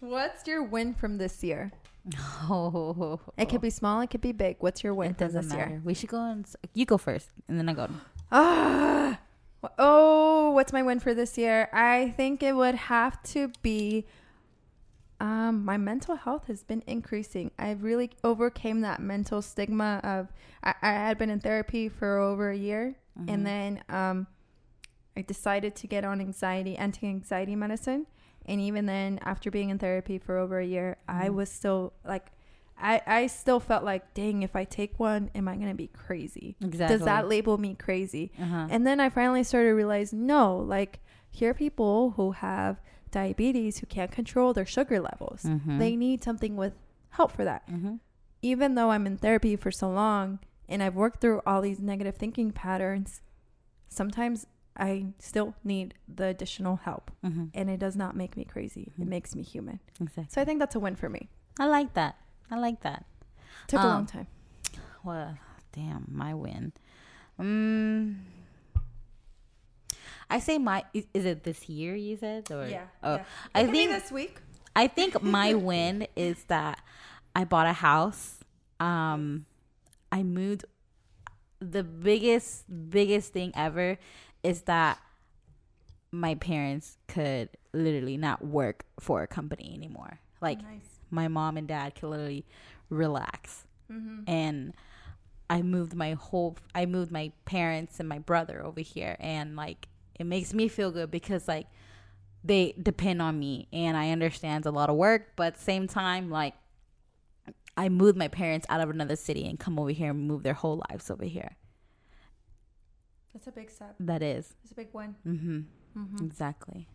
What's your win from this year? Oh, It could be small, it could be big. What's your win It doesn't this matter. year? We should go and you go first, and then I go. Ah, oh, what's my win for this year? I think it would have to be Um, my mental health has been increasing. I really overcame that mental stigma of I, I had been in therapy for over a year, Mhm. and then um, I decided to get on anxiety anti-anxiety medicine. And even then, after being in therapy for over a year, I Mhm. was still like, I I still felt like, dang, if I take one, am I gonna be crazy? exactly. Does that label me crazy? Uh-huh. And then I finally started to realize no, like here are people who have diabetes who can't control their sugar levels. Mhm. They need something with help for that. Mhm. Even though I'm in therapy for so long and I've worked through all these negative thinking patterns, sometimes I still need the additional help. Mhm. And it does not make me crazy. It Mhm. makes me human. Exactly. So I think that's a win for me. I like that. I like that. Took a Um, long time. Well, damn, my win. Mm, I say my is, is it this year you said or yeah. oh I think this week. I think my win is that I bought a house. Um, I moved. The biggest, biggest thing ever is that my parents could literally not work for a company anymore. Like nice. my mom and dad could literally relax Mm-hmm. and I moved my whole I moved my parents and my brother over here and like it makes me feel good because like they depend on me and I understand a lot of work but same time like I moved my parents out of another city and come over here and move their whole lives over here. That's a big step. That is. It's a big win. Mhm. Mm-hmm. Exactly.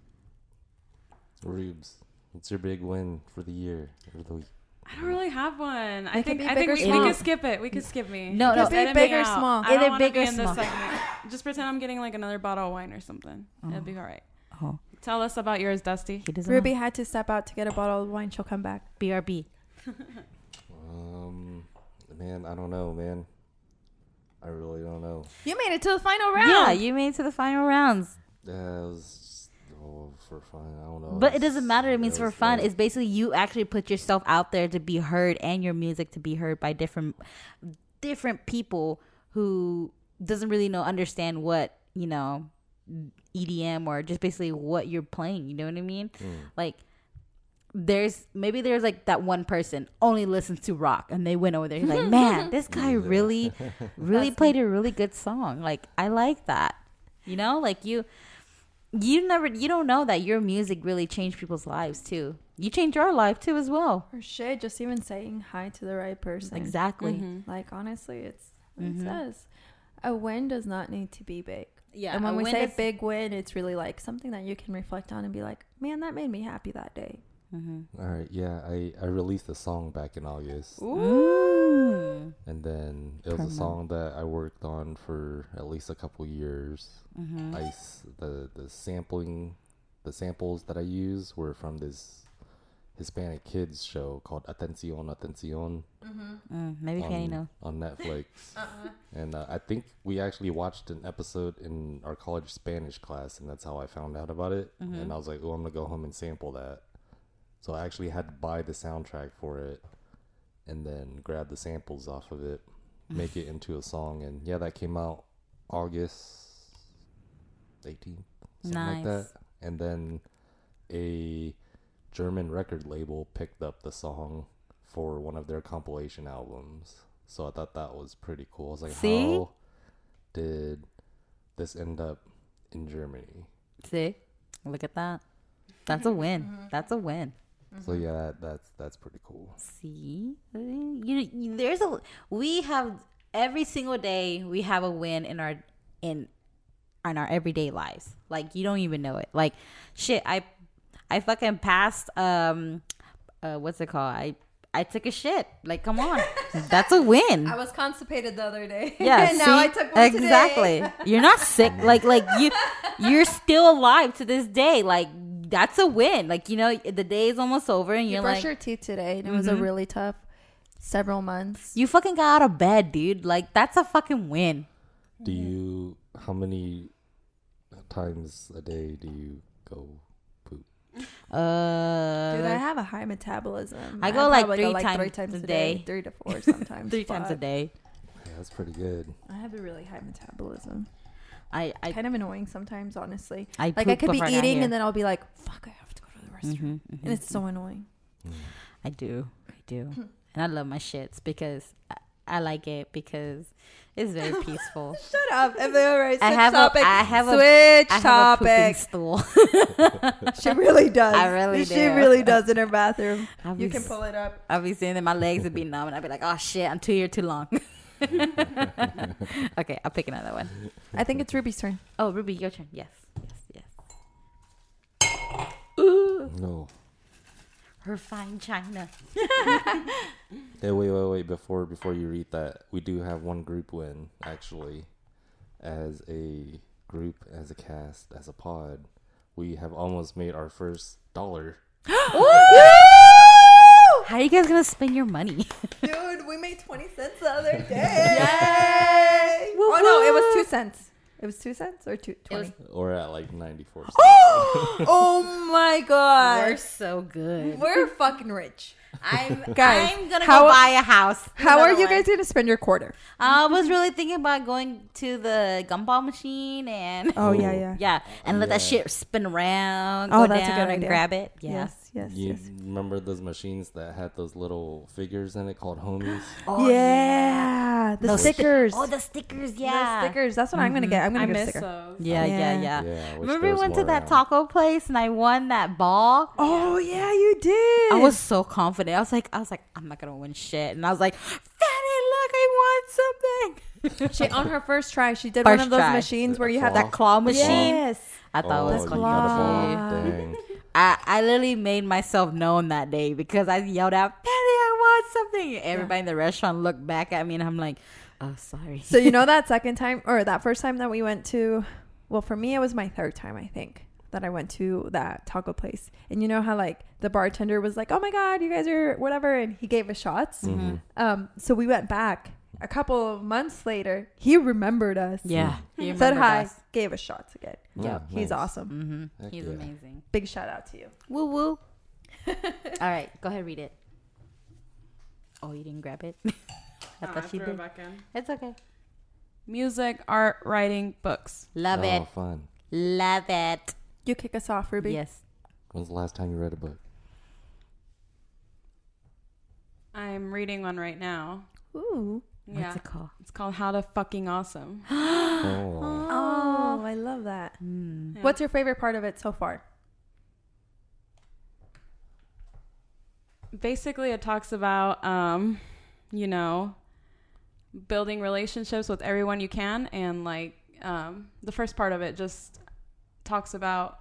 Rubes, what's your big win for the year or the week? I don't really have one. I It can think I think we, we small. could skip it. We could skip me. No, It no. be big or small. I Either don't want to big be or in this small. segment. Just pretend I'm getting like another bottle of wine or something. It'll be all right. Oh, Tell us about yours, Dusty. he doesn't Ruby know. had to step out to get a bottle of wine. She'll come back. BRB. Um, man, I don't know, man. I really don't know. You made it to the final round. Yeah, you made it to the final rounds. Yeah, it was oh, for fun. I don't know. But it doesn't matter. It means for fun. like- It's basically you actually put yourself out there to be heard and your music to be heard by different different people who doesn't really know understand what, you know, EDM or just basically what you're playing, you know what I mean? Mm. Like there's maybe there's like that one person only listens to rock and they went over there he's like, "Man, this guy really really played a really good song. Like I like that." You know? Like you you never you don't know that your music really changed people's lives too. You changed our life too as well. Or shit, just even saying hi to the right person. Exactly. Mhm. Like honestly, it's it says a win does not need to be big. Yeah. and when we say is- big win, it's really like something that you can reflect on and be like, man, that made me happy that day. Mhm. All right, yeah, I, I released a song back in August, Ooh. and then it was Promo. a song that I worked on for at least a couple years. Mhm. I s- the the sampling, the samples that I use were from this Hispanic kids show called Atención Atención Mm, maybe Fanny on, know. on Netflix, and uh, I think we actually watched an episode in our college Spanish class, and that's how I found out about it. And I was like, "Oh, I'm gonna go home and sample that." So I actually had to buy the soundtrack for it, and then grab the samples off of it, make it into a song, and yeah, that came out August 18th, something like that. And then a German record label picked up the song for one of their compilation albums. So I thought that was pretty cool. I was like, See? how did this end up in Germany? See? Look at that. That's a win. Mm-hmm. That's a win. So yeah, that, that's that's pretty cool. See, you, you there's a we have every single day we have a win in our in in our everyday lives. Like you don't even know it. Like shit, I I fucking passed um uh what's it called? I I took a shit. Like come on, that's a win. I was constipated the other day. Yeah, and now? I took one exactly. today. You're not sick. Like like you you're still alive to this day. Like that's a win. Like you know the day is almost over and You you're brushed like your teeth today, and it was a Mhm. really tough several months. you fucking got out of bed, dude. Like that's a fucking win. Do you how many times a day do you go poop? Uh, Dude, I have a high metabolism. I go, like, probably three times a day. three to four sometimes. three times a day. Yeah, that's pretty good. I have a really high metabolism. I I kind of annoying sometimes, honestly. I Like I could be before I got eating and then I'll be like, "Fuck, I have to go to the restroom," Mhm, mhm, and it's so annoying. I do. I do. And I love my shits because I, I like it because it's very peaceful. Shut up. Already I have a- topic, I have a- switch I have a topic. stool. She really does. I really She do. really does in her bathroom. I'll You be can pull it up. I'll be sitting there, my legs would be numb, and I'd be like, "Oh shit, I'm two here too long." okay, I'll pick another one. I think it's Ruby's turn. Oh, Ruby, your turn. Yes, yes, yes. No. Her fine china. Hey, wait, wait, wait! Before before you read that, we do have one group win actually, as a group, as a cast, as a pod. We have almost made our first dollar. How are you guys gonna spend your money? Dude, we made 20 cents the other day. Yay! Oh, no, it was 2 cents. It was 2 cents or two, 20? We're at like ninety four. cents. oh my god. We're so good. We're fucking rich. I'm Guys, I'm gonna how- go buy a house. How are you one. guys going to spend your quarter? Uh, I was really thinking about going to the gumball machine and Oh, yeah, Oh. yeah. yeah, and let that shit spin around. Oh, go that's a down good and idea. grab it. Yeah. Yes, yes, You yes. remember those machines that had those little figures in it called homies? Oh, yeah. The Those stickers. oh, the stickers. yeah. The Yeah. stickers. That's what I'm going to get. I'm going to get a sticker. those. Yeah, yeah, Yeah. yeah. Yeah, Remember we went to that around. taco place and I won that ball? Oh, yeah, you did. I was so confident. I was like, I was like, I'm not gonna win shit. And I was like, Fanny, look, I won something. She on her first try, she did First one of those try. machines where you The had that claw machine. Yes. I thought it was oh, you fucking got a claw. ball. Dang. I, I literally made myself known that day because I yelled out, Penny, I want something. Everybody in the restaurant looked back at me and I'm like, oh, sorry. So you know that second time or that first time that we went to well for me it was my third time I think that I went to that taco place. And you know how like the bartender was like, "Oh my god, you guys are whatever," and he gave us shots. Mhm. Um, so we went back a couple of months later. He remembered us. Yeah. he said hi, us. gave us shots again. Yeah, Yeah, he's nice. awesome. Mm-hmm. He's yeah. amazing. Big shout out to you. Woo woo. All right, go ahead, read it. Oh, you didn't grab it? I Oh, thought she threw did. it back in. It's okay. Music, art, writing, books. Love oh, it. fun. Love it. You kick us off, Ruby. Yes. When's the last time you read a book? I'm reading one right now. Ooh. What's it called? It's called How to Fucking Awesome. Oh, Oh, I love that. Mm. Yeah. What's your favorite part of it so far? basically it talks about um you know building relationships with everyone you can and like um the first part of it just talks about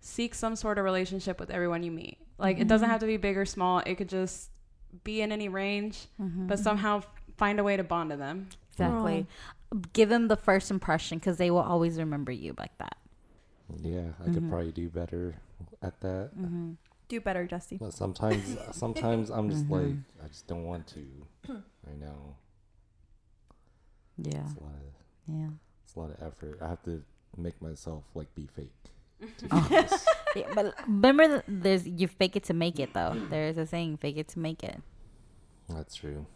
seek some sort of relationship with everyone you meet like it doesn't have to be big or small it could just be in any range but somehow find a way to bond to them Exactly. Give them the first impression because they will always remember you like that. yeah. I could mm-hmm. probably do better at that. Mm-hmm. Do better, Dusty. But sometimes, sometimes I'm just mm-hmm. like, I just don't want to. right now, Yeah. it's a lot of, Yeah. it's a lot of effort. I have to make myself like be fake. to Oh. yeah but remember, there's you fake it to make it though. There's a saying, fake it to make it. That's true.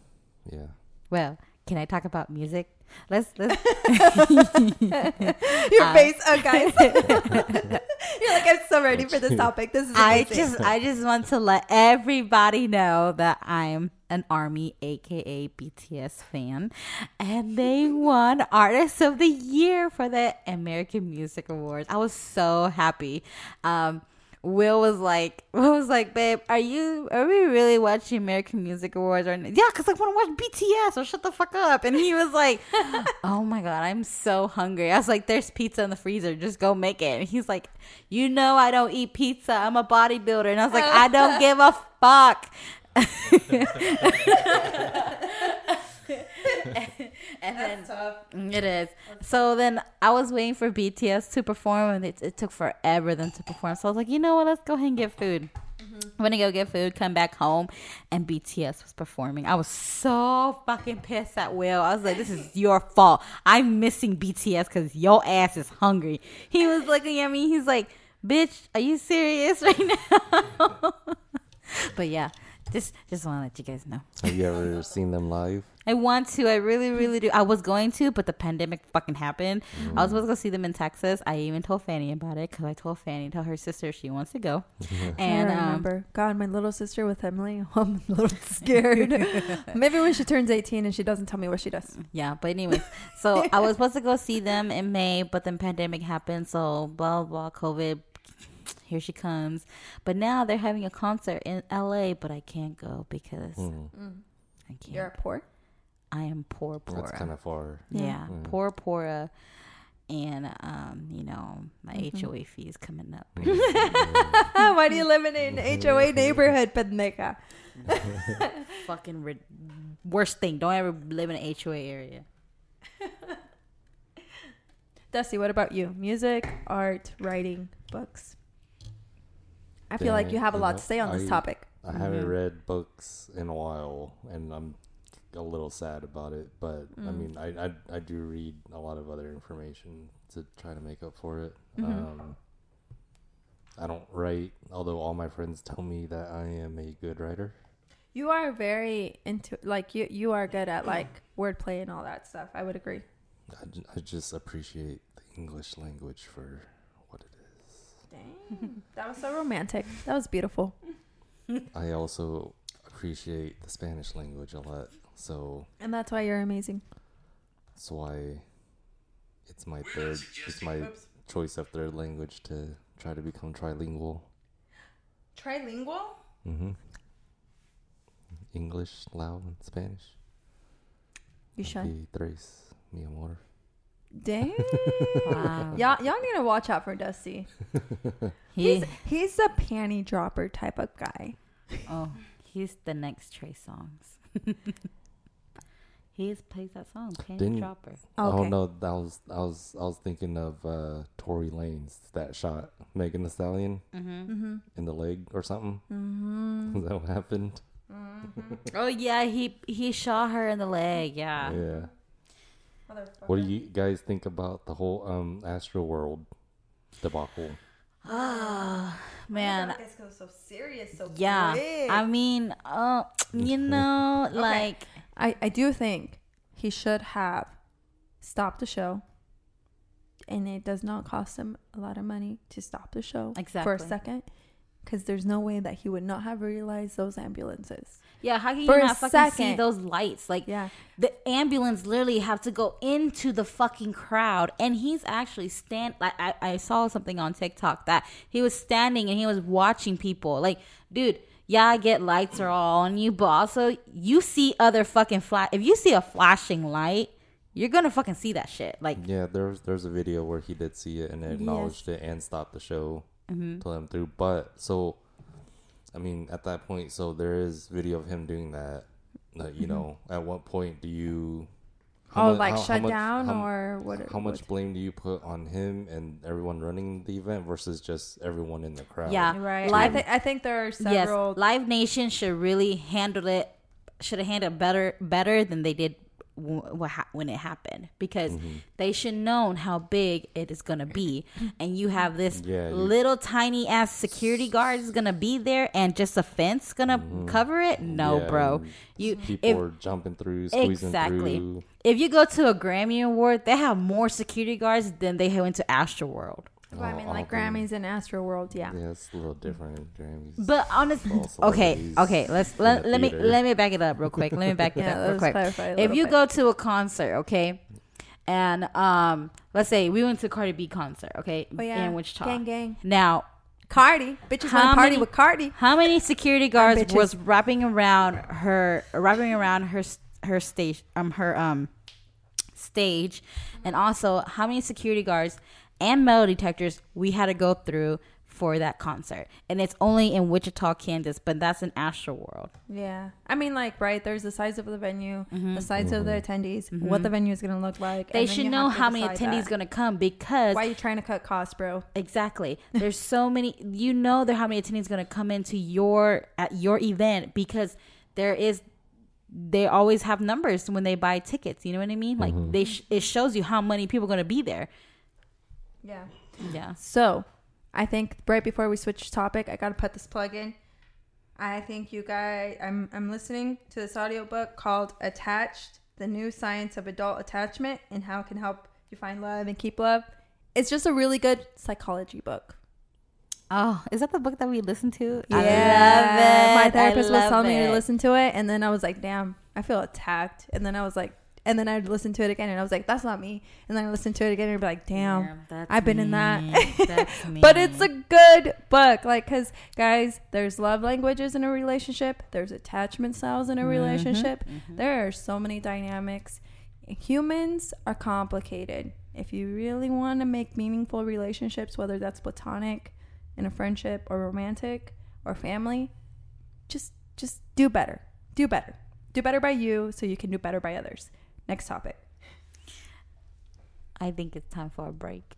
Yeah. Well, can I talk about music? Let's let's. Your Uh, face, oh guys. You're like, I'm so ready for this topic. This is I just I just want to let everybody know that I'm an Army, aka BTS fan, and they won Artist of the Year for the American Music Awards. I was so happy. Um, Will was like, Will was like, babe, are you are we really watching American Music Awards or yeah? Cause I want to watch BTS. So shut the fuck up. And he was like, oh my god, I'm so hungry. I was like, there's pizza in the freezer. Just go make it. And he's like, you know, I don't eat pizza. I'm a bodybuilder. And I was like, I don't give a fuck. and then Mm, it is. So then I was waiting for BTS to perform, and it, it took forever them to perform. So I was like, you know what? Let's go ahead and get food. I'm gonna go get food, come back home, and BTS was performing. I was so fucking pissed at Will. I was like, "This is your fault. I'm missing BTS because your ass is hungry." He was looking at me. He's like, "Bitch, are you serious right now?" but yeah, Just just want to let you guys know. Have you ever seen them live? I want to. I really, really do. I was going to, but the pandemic fucking happened. I was supposed to go see them in Texas. I even told Fanny about it because I told Fanny, tell her sister she wants to go. and I um, remember. God, my little sister with Emily. I'm a little scared. Maybe when she turns 18 and she doesn't tell me what she does. yeah, but anyways, so I was supposed to go see them in May, but then pandemic happened. So blah blah, COVID. Here she comes. But now they're having a concert in LA, but I can't go because Mm. I can't. You're poor. I am poor, poor. That's kind of far. Yeah, Mm. poor, poor, and um, you know, my Mm-hmm. HOA fees coming up. Why do you live in an HOA neighborhood, pendeja? Fucking rid- worst thing. Don't ever live in an HOA area. Dusty, what about you? Music, art, writing, books. I feel like you have a lot to say on this I- topic. I haven't Mhm. read books in a while, and I'm a little sad about it. But I Mm. mean, I, I I do read a lot of other information to try to make up for it. Mhm. Um, I don't write, although all my friends tell me that I am a good writer. You are very into like you you are good at like wordplay and all that stuff. I would agree. I, I just appreciate the English language for what it is. Dang. that was so romantic. That was beautiful. I also appreciate the Spanish language a lot, so And that's why you're amazing. that's why it's my third. It's my choice of third language to try to become trilingual. Trilingual? hmm English, Lao, and Spanish. You should. Y tres, mi amor. Dang. Wow. y'all y'all need to watch out for Dusty. He, He's he's a panty dropper type of guy. oh, he's the next Trey Songz. he is- plays that song, Panty Didn't- Dropper. Okay. Oh no, that was I was I was thinking of uh Tory Lanez that shot Megan Thee Stallion Mm-hmm. Mm-hmm. in the leg or something. Mm-hmm. Is that what happened? Oh yeah, he he shot her in the leg. Yeah. Yeah. What do you guys think about the whole um Astro World debacle? Ah, man. so serious, so Yeah. I mean, uh, you know, like I, I do think he should have stopped the show. And it does not cost him a lot of money to stop the show exactly. for a Exactly. second. Because there's no way that he would not have realized those ambulances. yeah, how can you For not fucking see those lights? Like Yeah. the ambulance literally have to go into the fucking crowd and he's actually stand like I, I saw something on tiktok that he was standing and he was watching people like dude yeah i get lights are all on you but also you see other fucking flash if you see a flashing light you're gonna fucking see that shit like Yeah, there's there's a video where he did see it and acknowledged it and stopped the show Mm-hmm. to let him through. But so, I mean, at that point, so there is video of him doing that. Like, you mm-hmm. know, at what point do you? how oh, mu- like how- how shut much- down how- or what? How much blame do you put on him and everyone running the event versus just everyone in the crowd? Yeah. Right. Live- I, th- I think there are several. yes live nation should really handle it should have handled better better than they did w- wh- ha- when it happened because Mm-hmm. they should known how big it is gonna be and you have this Yeah, you- little tiny ass security guard is gonna be there and just a fence gonna cover it no Mm-hmm. Yeah, bro you People if, are jumping through, squeezing exactly through. if you go to a grammy award they have more security guards than they went to astro world Well, I mean, like okay. Grammys and Astro World, yeah. Yeah, it's a little different in Grammys. But honestly, okay, okay. Let's let, the let me theater. let me back it up real quick. Let me back it Yeah, up real let's quick. clarify a If little you bit. go to a concert, okay, and um, let's say we went to Cardi B concert, okay, Oh, yeah. in Wichita. Gang, gang. Now, Cardi. Bitches How want to party many- with Cardi. how many security guards bitches. was wrapping around her, wrapping around her her stage, um, her um stage, and also how many security guards and metal detectors we had to go through for that concert, and it's only in Wichita, Kansas, but that's in Astro World. Yeah. I mean, like, right, there's the size of the venue, Mm-hmm. the size of the mm-hmm. attendees, what mm-hmm. the venue is going to look like. They should know how many attendees that. going to come because Why are you trying to cut costs, bro? exactly there's so many. You know there how many attendees going to come into your at your event because there is. They always have numbers when they buy tickets. You know what I mean? Like mm-hmm. they, sh- it shows you how many people are going to be there. Yeah. Yeah. So, I think right before we switch topic, I got to put this plug in. I think you guys. I'm I'm listening to this audiobook called "Attached: The New Science of Adult Attachment and How It Can Help You Find Love and Keep Love." It's just a really good psychology book. Oh, is that the book that we listened to? Yeah, I love it. my therapist was telling me to listen to it, and then I was like, "Damn, I feel attacked." And then I was like, and then I'd listen to it again, and I was like, "That's not me." And then I listened to it again, and I'd be like, "Damn." that's I've been in that. That's me. But it's a good book. Like, because, guys, there's love languages in a relationship, there's attachment styles in a mm-hmm, relationship. Mm-hmm. There are so many dynamics. Humans are complicated. If you really want to make meaningful relationships, whether that's platonic, in a friendship, or romantic, or family, just just do better. Do better. Do better by you so you can do better by others. Next topic. I think it's time for a break.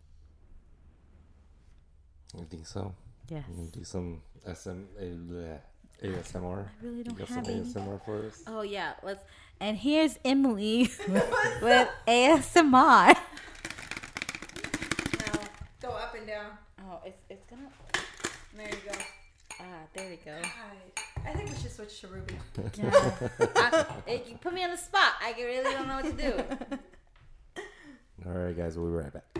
You think so? Yes. You can do some SM, bleh, ASMR. I really don't got have some any. ASMR for us? Oh yeah, let's. And here's Emily with ASMR. Now, go up and down. Oh, it's it's gonna. There you go. Ah, there we go. I think we should switch to Ruby. Yeah. I, it, you put me on the spot. I really don't know what to do. All right, guys, we'll be right back.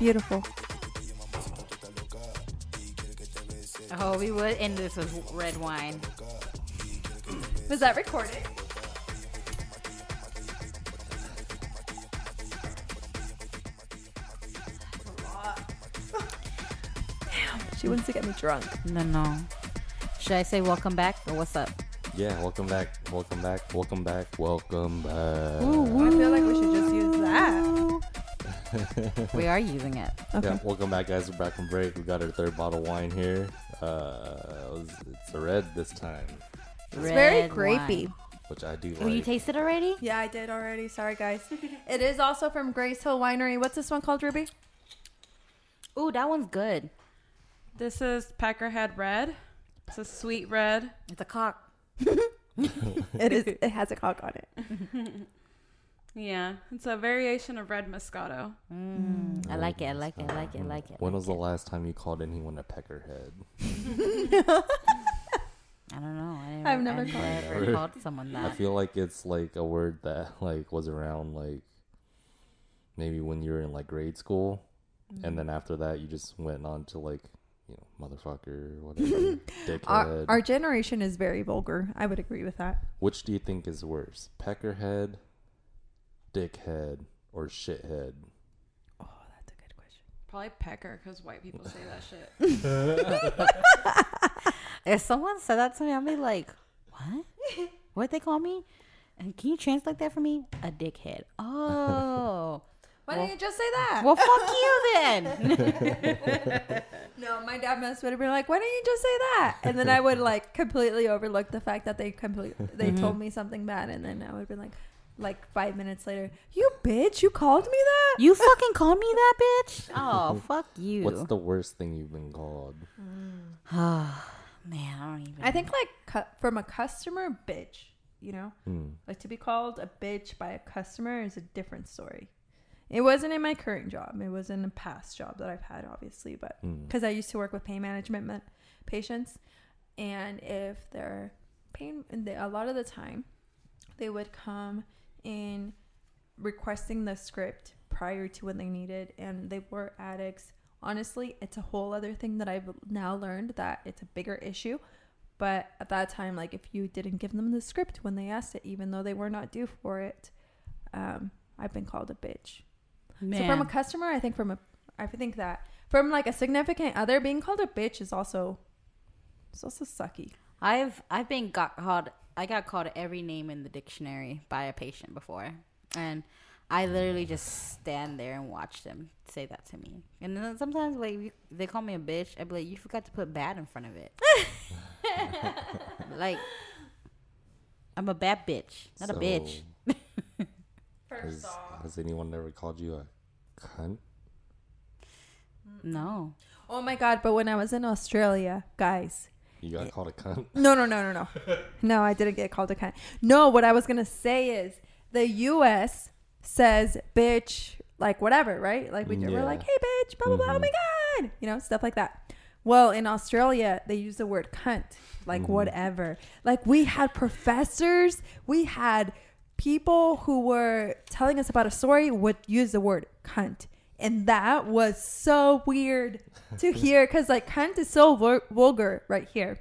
Beautiful. Oh, we would end this with red wine. Was that recorded? She wants to get me drunk. No, no. Should I say welcome back or what's up? Yeah, welcome back, welcome back, welcome back, welcome back. I feel like we should just use that. We are using it. Yeah, welcome back, guys. We're back from break. We got our third bottle of wine here. Uh, it was- it's a red this time, It's very Red grapey. wine. which I do Oh, you like. tasted already? Yeah, I did already. Sorry, guys. it is also from Grace Hill Winery. What's this one called, Ruby? Ooh, that one's good. This is Peckerhead Red. It's a sweet red. It's a cock. It is. It has a cock on it. Yeah, it's a variation of red Moscato. Mm, I like it. I like it. I like it. I like it. when was the last time you called anyone a peckerhead? I don't know. I never, I've never I called never Never. called someone that. I feel like it's like a word that like was around like maybe when you were in like grade school, and then after that you just went on to like you know motherfucker, whatever, dickhead. Our, our generation is very vulgar. I would agree with that. Which do you think is worse, peckerhead, dickhead, or shithead? Oh, that's a good question. Probably Pecker because white people say that shit. If someone said that to me, I'd be like, "What? What they call me? And can you translate that for me? A dickhead. Oh, Why didn't you just say that? well, fuck you then. no, my dad must would have been like, "Why didn't you just say that?" And then I would like completely overlook the fact that they completely they mm-hmm. told me something bad, and then I would have been like, like five minutes later, "You bitch, you called me that." you fucking called me that, bitch. Oh, fuck you. What's the worst thing you've been called? man? I don't even. I think like cu- from a customer, bitch. You know, Hmm. like to be called a bitch by a customer is a different story. It wasn't in my current job. It was in a past job that I've had, obviously, but Hmm. because I used to work with pain management ma- patients, and if they're pain, and they, a lot of the time, they would come in requesting the script prior to when they needed, and they were addicts. Honestly, it's a whole other thing that I've now learned that it's a bigger issue. But at that time, like if you didn't give them the script when they asked it, even though they were not due for it, um, I've been called a bitch. So from a customer, I think from a, I think that from like a significant other, being called a bitch is also, it's also sucky. I've I've been got called I got called every name in the dictionary by a patient before, and I literally just stand there and watch them say that to me. And then sometimes, like, you, they call me a bitch. I'd be like, you forgot to put bad in front of it. like, I'm a bad bitch, not a So, bitch. Has, has anyone ever called you a cunt? No. Oh my god! But when I was in Australia, guys, You got called a cunt? No, no, no, no, no. No, I didn't get called a cunt. No, what I was gonna say is the U.S. says bitch, like whatever, right? Like we mm, we're like, hey bitch, blah blah blah. Oh mm-hmm. my god, you know, stuff like that. Well, in Australia, they use the word cunt, like mm-hmm. whatever. Like we had professors, we had people who were telling us about a story would use the word cunt. And that was so weird to hear because, like, cunt is so vul- vulgar right here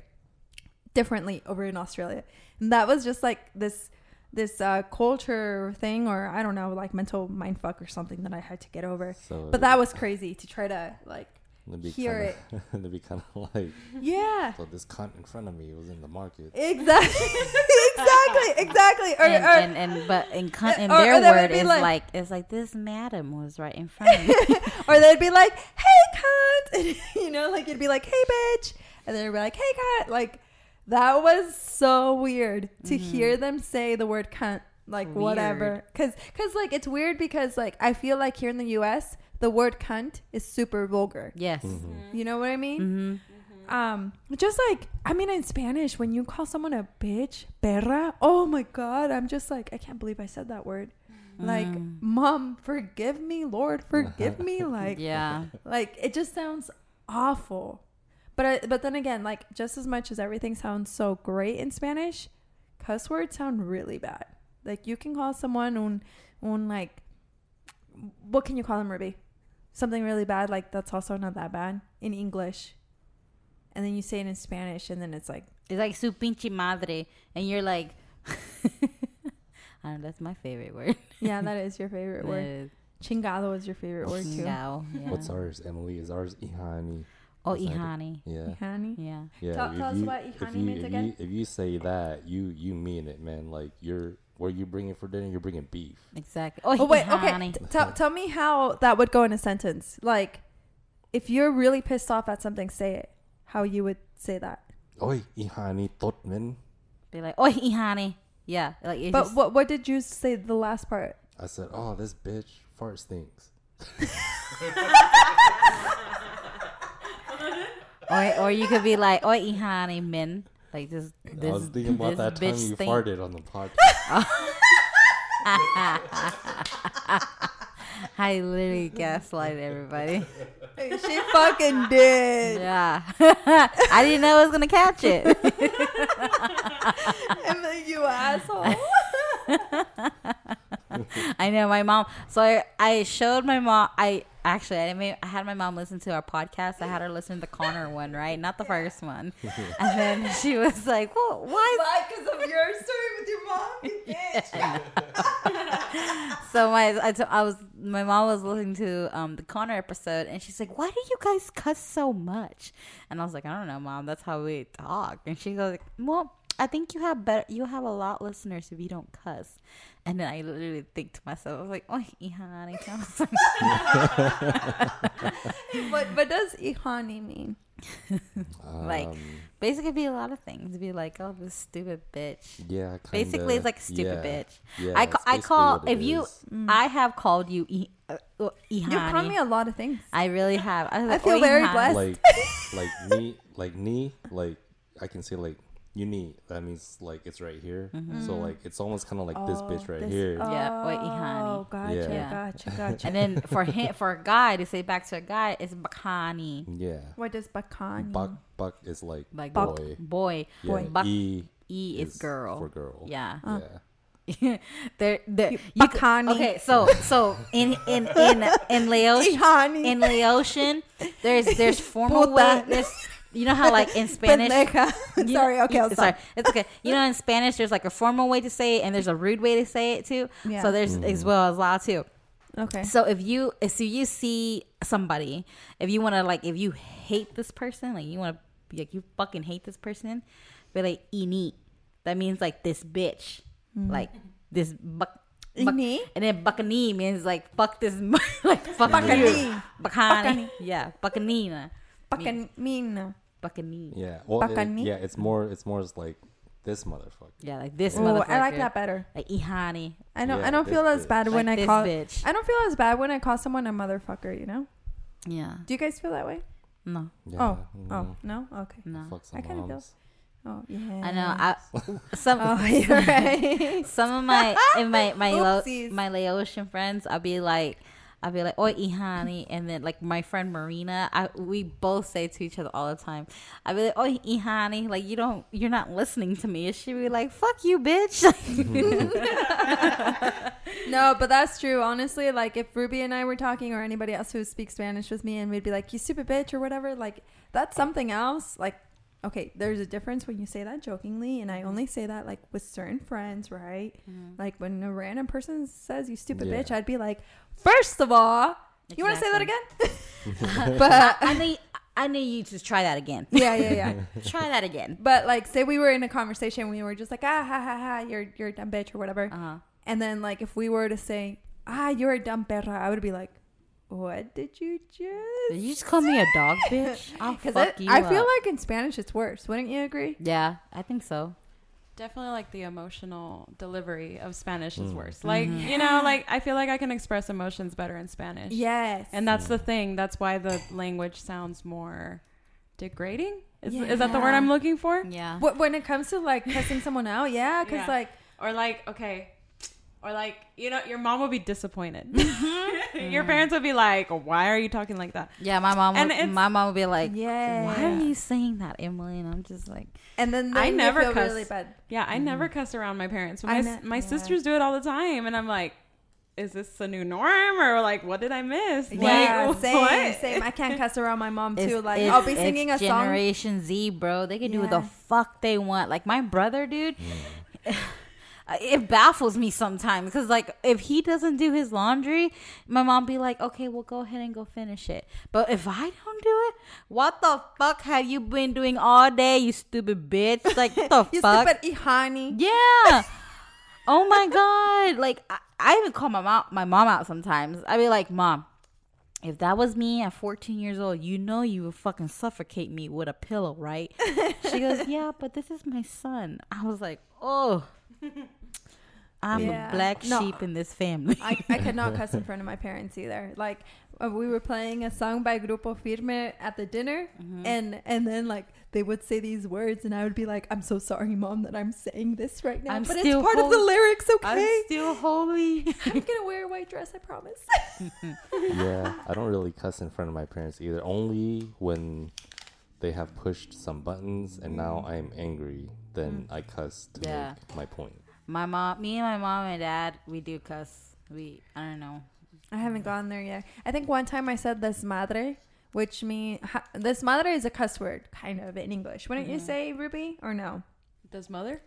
differently over in Australia. And that was just like this this uh, culture thing or I don't know, like mental mind fuck or something that I had to get over. So But that was crazy to try to like it'd be hear kinda, It'd be kind of like, yeah. so this cunt in front of me was in the market. Exactly. exactly. Exactly. Or, And, or and, and but in, cunt in Or- or their word be is like- like, it's like this madam was right in front of me. or they'd be like, "Hey, cunt," you know, like it'd be like, "Hey, bitch," and then it'd be like, "Hey, cunt." Like that was so weird to mm-hmm. hear them say the word cunt, like whatever, because because like it's weird because like I feel like here in the U.S. the word cunt is super vulgar. yes. Mm-hmm. Mm-hmm. You know what I mean? hmm Um, just like I mean, in Spanish, when you call someone a bitch, perra, oh my god, I'm just like, I can't believe I said that word. Like, mom, forgive me, Lord, forgive me. Like, Yeah. like it just sounds awful. But I, but then again, like just as much as everything sounds so great in Spanish, cuss words sound really bad. Like you can call someone un un like, what can you call them, Ruby? Something really bad, like that's also not that bad in English. And then you say it in Spanish, and then it's like, It's like su pinche madre. And you're like, I don't know, that's my favorite word. yeah, that is your favorite word. Is Chingado is your favorite word too. chingao, Yeah. What's ours, Emily? Is ours ihani? Oh, Is ihani. Yeah. Honey. Yeah. Yeah, Tell- if tell us you, what if you, means if again. You, if you say that, you you mean it, man. Like you're where you bringing for dinner, you're bringing beef. Exactly. Oh, Oh wait, okay. ihani. T- tell tell me how that would go in a sentence. Like, if you're really pissed off at something, say it. How you would say that. Oi, ihani tot men. Be like, oh, ihani. Yeah. Like, But just, what what did you say the last part? I said, oh, this bitch fart stinks. or, or you could be like, oh, ihani, men. Like, this. this I was thinking about that time bitch you stink. farted on the podcast. I literally gaslighted everybody. she fucking did. Yeah. I didn't know I was going to catch it. And then you asshole. I know my mom. So I, I showed my mom. I actually I made I had my mom listen to our podcast. I had her listen to the Connor one, right? Not the first one. And then she was like, "Well, why?" Why? Because of your story with your mom, you bitch. So my I, t- I was my mom was listening to um the Connor episode, and she's like, "Why do you guys cuss so much?" And I was like, "I don't know, mom. That's how we talk." And she goes, like, "Well." I think you have better. You have a lot listeners if you don't cuss, and then I literally think to myself, I was like, "Oh, ihani." what what does ihani mean? Like, Um, Basically, it'd be a lot of things. It'd be like, oh, this stupid bitch. yeah, kinda, Basically, it's like a stupid yeah, bitch. Yeah, I, ca- I call what it if you. is. I have called you e- uh, uh, You call me a lot of things. I really have. I, was I feel "Oh, very ihani." blessed. like like knee like me like I can say like you knee that means like it's right here Mm-hmm. so like it's almost kind of like this bitch right this- here Yeah, or ihani. Oh, gotcha, Yeah. gotcha, gotcha. And then for him, for a guy to say back to a guy, it's bakani. yeah what does bakani? buck buck is like Like boy boy. yeah, boy. Buck- e E is, girl. for girl Yeah. yeah there, there. You- you c- bakani. Okay, so so in in in in Laos, Ihani. in Laotian, there's there's formal Puta. way. There's you know how like in Spanish. Pendeja. you Sorry, okay, I'll sorry. It's okay. You know, in Spanish, there's like a formal way to say it, and there's a rude way to say it too. Yeah. So there's as well as loud too. Okay. So if you if so you see somebody, if you want to like if you hate this person, like you want to like you fucking hate this person, be like ini. That means like this bitch, Mm-hmm. like this buck. Buc- Ini? and then bacani means like fuck this, like fuck Bacani. you. Bacani. Bacani. Yeah, bacanina. Pakanina. Bacani. Yeah. Well, it- yeah. It's more. It's more like this motherfucker. Yeah, like this Oh, motherfucker. I like that better. Like ihani. I don't. Yeah, I don't this feel as bitch. bad when Like I call. bitch. I don't feel as bad when I call someone a motherfucker. You know? Yeah. Do you guys feel that way? No. Yeah. oh. mhm. Oh no. Okay. No. Fuck some I kinda feel- Oh yeah. I know. I some Oh, you're right. some of my in my my Lo- Oopsies. my Laotian friends, I'll be like, I'll be like, "Oi, ihani," and then like my friend Marina, I we both say to each other all the time. I'll be like, "Oi, ihani," like you don't, you're not listening to me. And she would be like, "Fuck you, bitch." no, but that's true. Honestly, like if Ruby and I were talking, or anybody else who speaks Spanish with me, and we'd be like, "You stupid bitch" or whatever, like that's something else. Like, okay, there's a difference when you say that jokingly, and I only say that like with certain friends, right? Like when a random person says "you stupid Yeah. bitch," I'd be like, first of all, you want to say that again? but I need, I need you to try that again. yeah, yeah, yeah. try that again. But like, say we were in a conversation, we were just like, ah, ha, ha, ha, you're you're a dumb bitch or whatever. Uh huh. And then like, if we were to say, ah, you're a dumb perra, I would be like, what did you just? Did you just call me a dog, bitch? I'll Because fuck you I feel like in Spanish it's worse. Wouldn't you agree? Yeah, I think so. Definitely like the emotional delivery of Spanish is Mm. worse. Like, you know, like I feel like I can express emotions better in Spanish. Yes. And that's the thing. That's why the language sounds more degrading. Is, is that the word I'm looking for? Yeah. When it comes to like cussing someone out, yeah, because Yeah. like Or like, okay, or like, you know, your mom would be disappointed. Mm-hmm. your mm-hmm. parents would be like, "Why are you talking like that?" Yeah, my mom. And Would, it's- my mom would be like, yeah. "Why are you saying that, Emily?" And I'm just like, And then, I then you never feel cuss. really bad. Yeah, I never mm-hmm. cuss around my parents. My ne- my yeah. sisters do it all the time, and I'm like, "Is this a new norm, or like, what did I miss?" Yeah, like, same, what? same. I can't cuss around my mom it's, too. Like it's- I'll be it's singing a song. Generation Z, bro. They can do what the fuck they want. Like my brother, dude. Mm. It baffles me sometimes because, like, if he doesn't do his laundry, my mom be like, "Okay, well, go ahead and go finish it." But if I don't do it, what the fuck have you been doing all day, you stupid bitch? Like, what the fuck? You fuck? stupid ihani. Yeah. oh my god. Like I, I even call my mom my mom out sometimes. I be like, Mom, if that was me at 14 years old, you know you would fucking suffocate me with a pillow, right? she goes, Yeah, but this is my son. I was like, Oh. I'm Yeah. a black No. sheep in this family. I, I could not cuss in front of my parents either. Like uh, we were playing a song by Grupo Firme at the dinner, Mm-hmm. and and then like they would say these words, and I would be like, "I'm so sorry, mom, that I'm saying this right now, I'm but still it's part of the lyrics, okay? I'm still holy. I'm gonna wear a white dress, I promise." yeah, I don't really cuss in front of my parents either. Only when they have pushed some buttons and now I'm angry, then I cuss to Yeah. make my point. My mom, me and my mom and dad, we do cuss. We, I don't know. I haven't gone there yet. I think one time I said "this madre," which means ha, "this madre" is a cuss word, kind of in English. Wouldn't you mm-hmm. say, Ruby, or no? Does mother?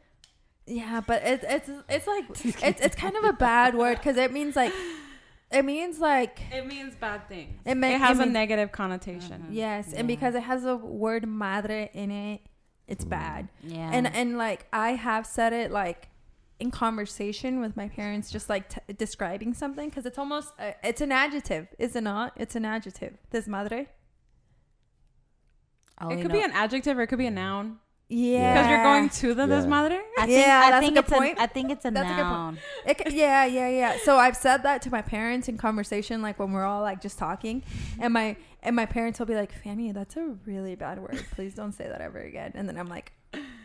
Yeah, but it's it's it's like it's it's kind of a bad word because it means like it means like It means bad things. It It, ma- has it a means- negative connotation. Mm-hmm. yes, and because it has the word madre in it, it's mm. bad. Yeah. And and like I have said it like in conversation with my parents, just like t- describing something because it's almost uh, it's an adjective, is it not? It's an adjective. This madre. I It could know- be an adjective or it could be a noun. Yeah, Because you're going to the Yeah. desmadre. I think, Yeah, I that's a think good it's point. A, I think it's a That's a good point. noun. It, yeah, yeah, yeah. So I've said that to my parents in conversation, like when we're all like just talking, and my and my parents will be like, "Fanny, that's a really bad word. Please don't say that ever again." And then I'm like,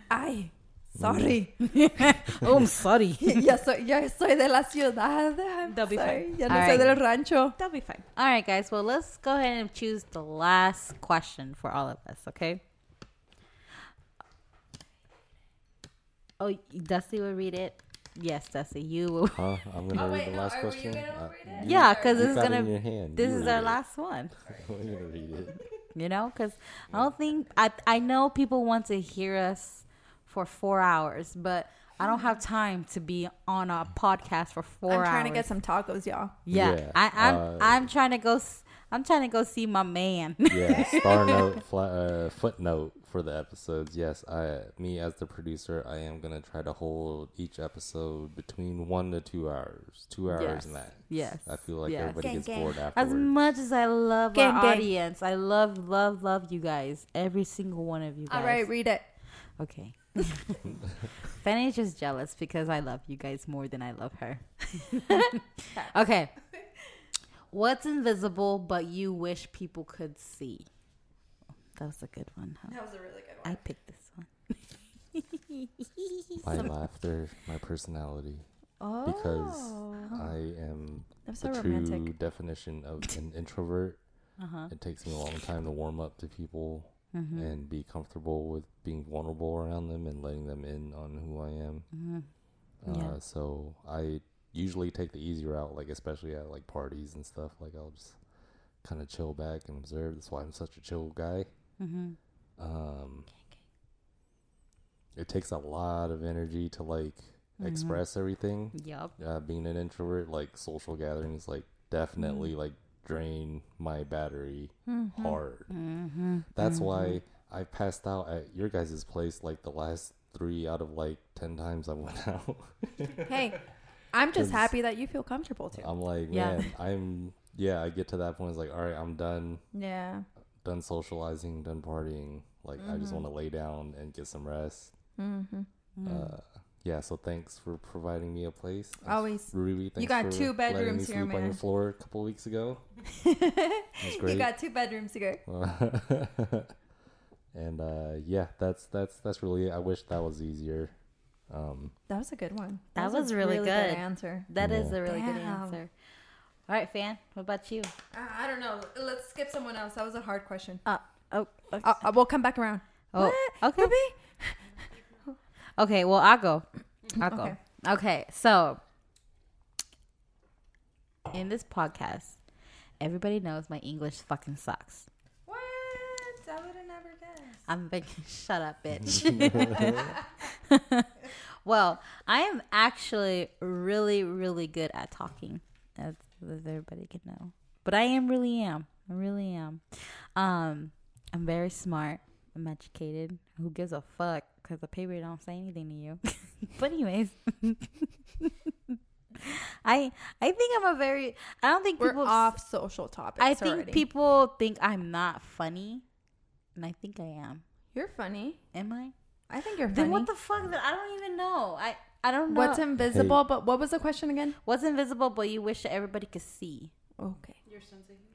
"Ay, sorry. oh, I'm sorry. ya soy, ya soy de la ciudad. I'm They'll be sorry. fine. Ya no All soy right. del rancho." That'll be fine. All right, guys. Well, let's go ahead and choose the last question for all of us, okay? Oh, Dusty will read it. Yes, Dusty, you will. Huh? I'm gonna Oh, read wait, the no, last are- were you question. gonna Uh, read it? you- Yeah, because you this is got it gonna. in your hand. This You is read our it. last one. I'm gonna read it. You know, because I don't think I. I know people want to hear us for four hours, but I don't have time to be on a podcast for 4 I'm hours. trying to get some tacos, y'all. Yeah, Yeah, I, I'm uh, I'm trying to go. s- I'm trying to go see my man. yeah, star note, fla- uh, footnote for the episodes. Yes, I, me as the producer, I am gonna try to hold each episode between one to two hours, two hours Yes. max. Yes. I feel like Yes. everybody Gang, gets gang. bored As afterwards. much as I love Gang, our gang. audience, I love, love, love you guys. Every single one of you guys. All right, read it. Okay. Fanny's just jealous because I love you guys more than I love her. okay. What's invisible but you wish people could see? That was a good one. Huh? That was a really good one. I picked this one. my laughter, my personality, Oh, because I am that's the so true romantic. definition of an introvert. Uh-huh. It takes me a long time to warm up to people Mm-hmm. and be comfortable with being vulnerable around them and letting them in on who I am. Mm-hmm. Uh, Yeah. So I usually take the easy route, like especially at like parties and stuff. Like I'll just kind of chill back and observe. That's why I'm such a chill guy. Mm-hmm. Um, it takes a lot of energy to like Mm-hmm. express everything. Yup. Uh, being an introvert, like social gatherings, like definitely like drain my battery hard. Mm-hmm. That's why I passed out at your guys' place like the last three out of like ten times I went out. Hey, I'm just happy that you feel comfortable too. I'm like, Yeah. man, I'm yeah. I get to that point. It's like, all right, I'm done, yeah. done socializing, done partying. Like, I just want to lay down and get some rest. Mm-hmm. Uh, yeah. So thanks for providing me a place. Thanks, Always. Ruby. Thanks got for two letting me bedrooms here, sleep on your man. floor a couple weeks ago. That's great. You got two bedrooms to go. and uh, yeah, that's that's that's really it. I wish that was easier. Um, That was a good one. That a was really good. answer. That is Yeah. a really good answer. All right, fan. What about you? Uh, I don't know. Let's skip someone else. That was a hard question. Uh, oh, okay. Uh, uh, we'll come back around. Oh, What? okay. Ruby? Okay, well, I'll go. I'll go. Okay. Okay, so in this podcast, everybody knows my English fucking sucks. What? I would have never guessed. I'm big. Shut up, bitch. well, I am actually really, really good at talking, as, as everybody can know. But I am really am. I really am. Um, I'm very smart. I'm educated. Who gives a fuck? Because the paper don't say anything to you. but anyways, I I think I'm a very. I don't think We're people. off social topics. I think already. people think I'm not funny, and I think I am. You're funny. Am I? I think you're funny. Then what the fuck? Then I don't even know. I I don't know. What's invisible? But what was the question again? What's invisible, but you wish that everybody could see? Okay. Your sense of humor.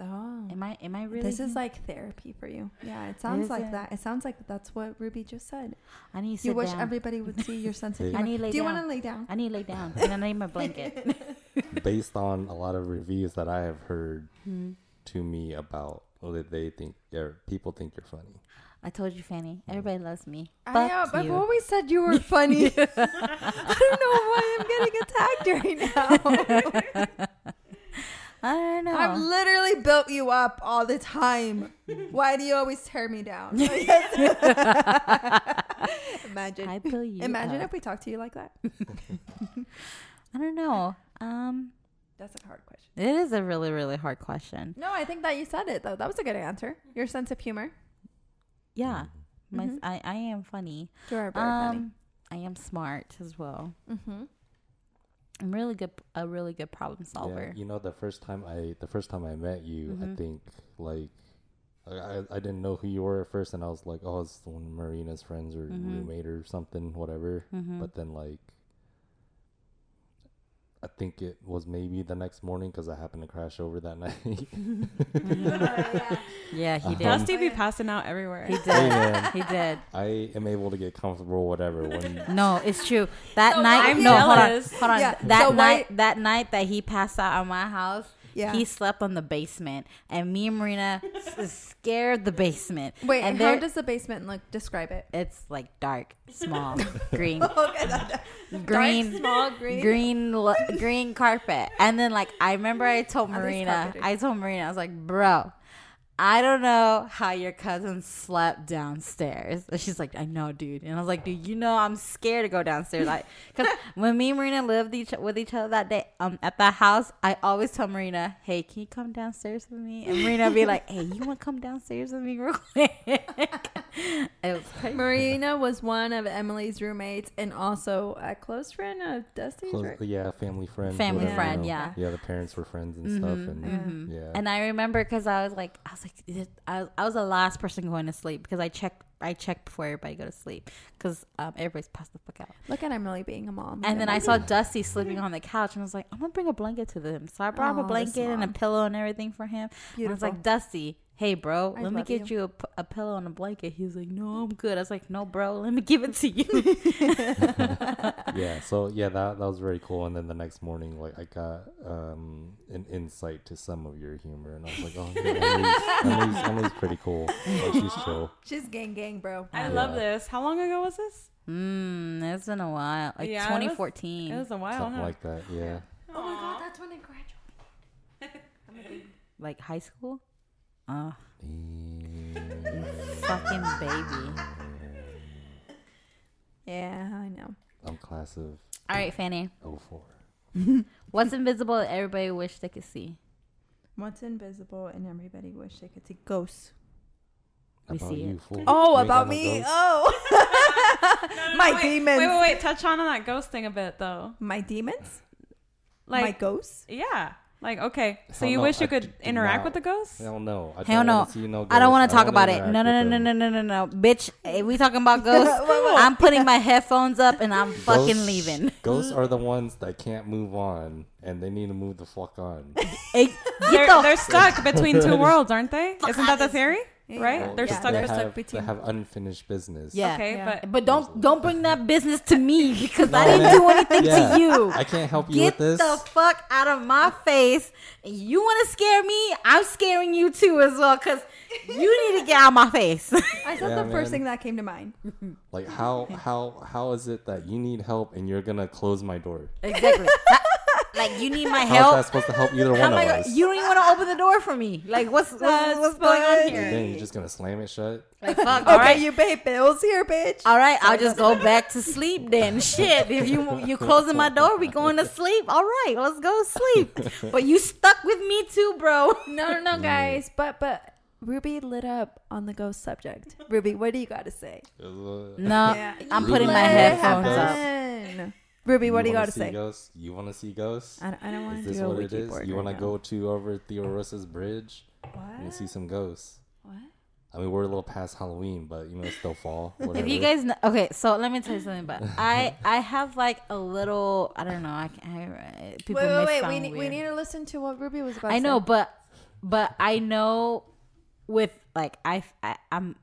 Oh. Am I? Am I really? This is like therapy for you. Yeah, it sounds Is like it? that. It sounds like that's what Ruby just said. I need to sit You wish down. everybody would see your sense of humor. I need to lay Do you want to lay down? I need to lay down, and then I need my blanket. based on a lot of reviews that I have heard Hmm. to me about that they think or people think you're funny. I told you, Fanny. Everybody loves me. I Fuck know, I've always said you were funny. I don't know why I'm getting attacked right now. I don't know. I've literally built you up all the time. Why do you always tear me down? imagine. I built you imagine up. if we talked to you like that. I don't know. Um, That's a hard question. it is a really, really hard question. No, I think that you said it though. That was a good answer. Your sense of humor. Yeah, my Mhm. I I am funny. You are very Um, I am smart as well. Mm-hmm. I'm really good. A really good problem solver. Yeah, you know, the first time I the first time I met you, I Mhm. think like I I didn't know who you were at first, and I was like, oh, it's one of Marina's friends or Mhm. roommate or something, whatever. Mhm. But then like. I think it was maybe the next morning because I happened to crash over that night. Yeah, he uh-huh. did. Dusty be passing out everywhere. He Hey, did. man. he did. I am able to get comfortable, whatever. When No, it's true. That So night, why- no, I'm hold on, jealous. hold on. Yeah, That so why- night, that night that he passed out at my house, Yeah. he slept on the basement, and me and Marina s- scared the basement. Wait, and how there- does the basement look? Describe it. it's like dark, small, green, oh, Okay, that- green, Dark, small, green. green, lo- green carpet. And then like I remember, I told Marina, carpeted. I told Marina, I was like, bro. I don't know how your cousin slept downstairs. And she's like, I know, dude. And I was like, dude, you know, I'm scared to go downstairs. Like, because when me and Marina lived each, with each other that day um, at that house, I always tell Marina, hey, can you come downstairs with me? And Marina would be like, hey, you want to come downstairs with me real quick? it was crazy. Marina was one of Emily's roommates and also a close friend of Dusty's. Close, right? yeah, family friend. Family whatever, friend, you know. yeah. Yeah, the parents were friends and stuff, and Mhm. yeah. And I remember because I was like, I was like, is it- I, I was the last person going to sleep because I check I check before everybody go to sleep because um, everybody's passed the fuck out. Look at Emily being a mom. And then I saw Dusty sleeping on the couch, and I was like, I'm gonna bring a blanket to them. So I brought Oh, a blanket and a pillow and everything for him. And I was like, Dusty, hey, bro, I let me get you. you, a, p- a pillow and a blanket. He was like, No, I'm good. I was like, No, bro, let me give it to you. yeah so yeah that that was very cool and then the next morning like i got um an insight to some of your humor and i was like oh yeah, emily's, emily's, emily's pretty cool like she's chill she's gang gang, bro. I Yeah. love this. How long ago was this? Hmm, it's been a while, like Yeah, it was- 2014, It was a while. something huh? like that yeah Oh my god, that's when I graduated. like high school. Oh, Mm, fucking baby. Yeah, I know. i'm class of All right, Fanny. 04 What's invisible that everybody wish they could see? What's invisible and everybody wish they could see ghosts. We about see you it. fool Oh, You ain't about got no me. ghosts? Oh, my wait, demons. Wait, wait, wait. Touch on that ghost thing a bit, though. My demons. Like, my ghosts. yeah. Like, okay. So Hell you no, wish you I could do interact not. with the ghosts? hell no I Hell don't no. wanna see no I don't want to talk wanna about it. interact No, no, with no, no, them. no, no, no, no, bitch. If we talking about ghosts, I'm putting my headphones up and I'm fucking Ghosts- leaving. Ghosts are the ones that can't move on, and they need to move the fuck on. Hey, get They're, the they're stuck between two worlds, aren't they? Isn't that the theory? Right? Yeah. They're Yeah. stuck they they're between. have, between- They have unfinished business. Yeah. Okay, Yeah. but But don't don't bring that business to me because I didn't do anything Yeah. to you. I can't help you Get with this. Get the fuck out of my face. You want to scare me? I'm scaring you too as well because you need to get out of my face. I said Yeah, the first man. thing that came to mind. like how how how is it that you need help and you're gonna close my door? exactly. Like you need my help. How's help. that supposed to help either How one am of I gonna- us? you don't even want to open the door for me. Like what's what's, what's going on funny. here? then you're just gonna slam it shut. Like fuck. Okay, All right. you pay bills here, bitch. All right, I'll just go back to sleep then. Shit, if you you closing my door, we going to sleep. All right, let's go sleep. But you stuck with me too, bro. No, no, no, mm. guys. But but Ruby lit up on the ghost subject. Ruby, what do you got to say? No, Yeah. I'm Ruby, putting my headphones up. Happen. Ruby, what do you wanna got to say? Ghosts? You want to see ghosts? I don't, I don't want Is to this do a what wiki it is? board You right want to now. go to over Theorossa's bridge What? and see some ghosts? What? I mean, we're a little past Halloween, but you know, it's still fall. If Whatever. you guys know, okay, so let me tell you something. But I I have like a little I don't know. I can I, people Wait, may wait, wait. sound We need, we weird. need to listen to what Ruby was about to I know, say. but but I know with like I, I I'm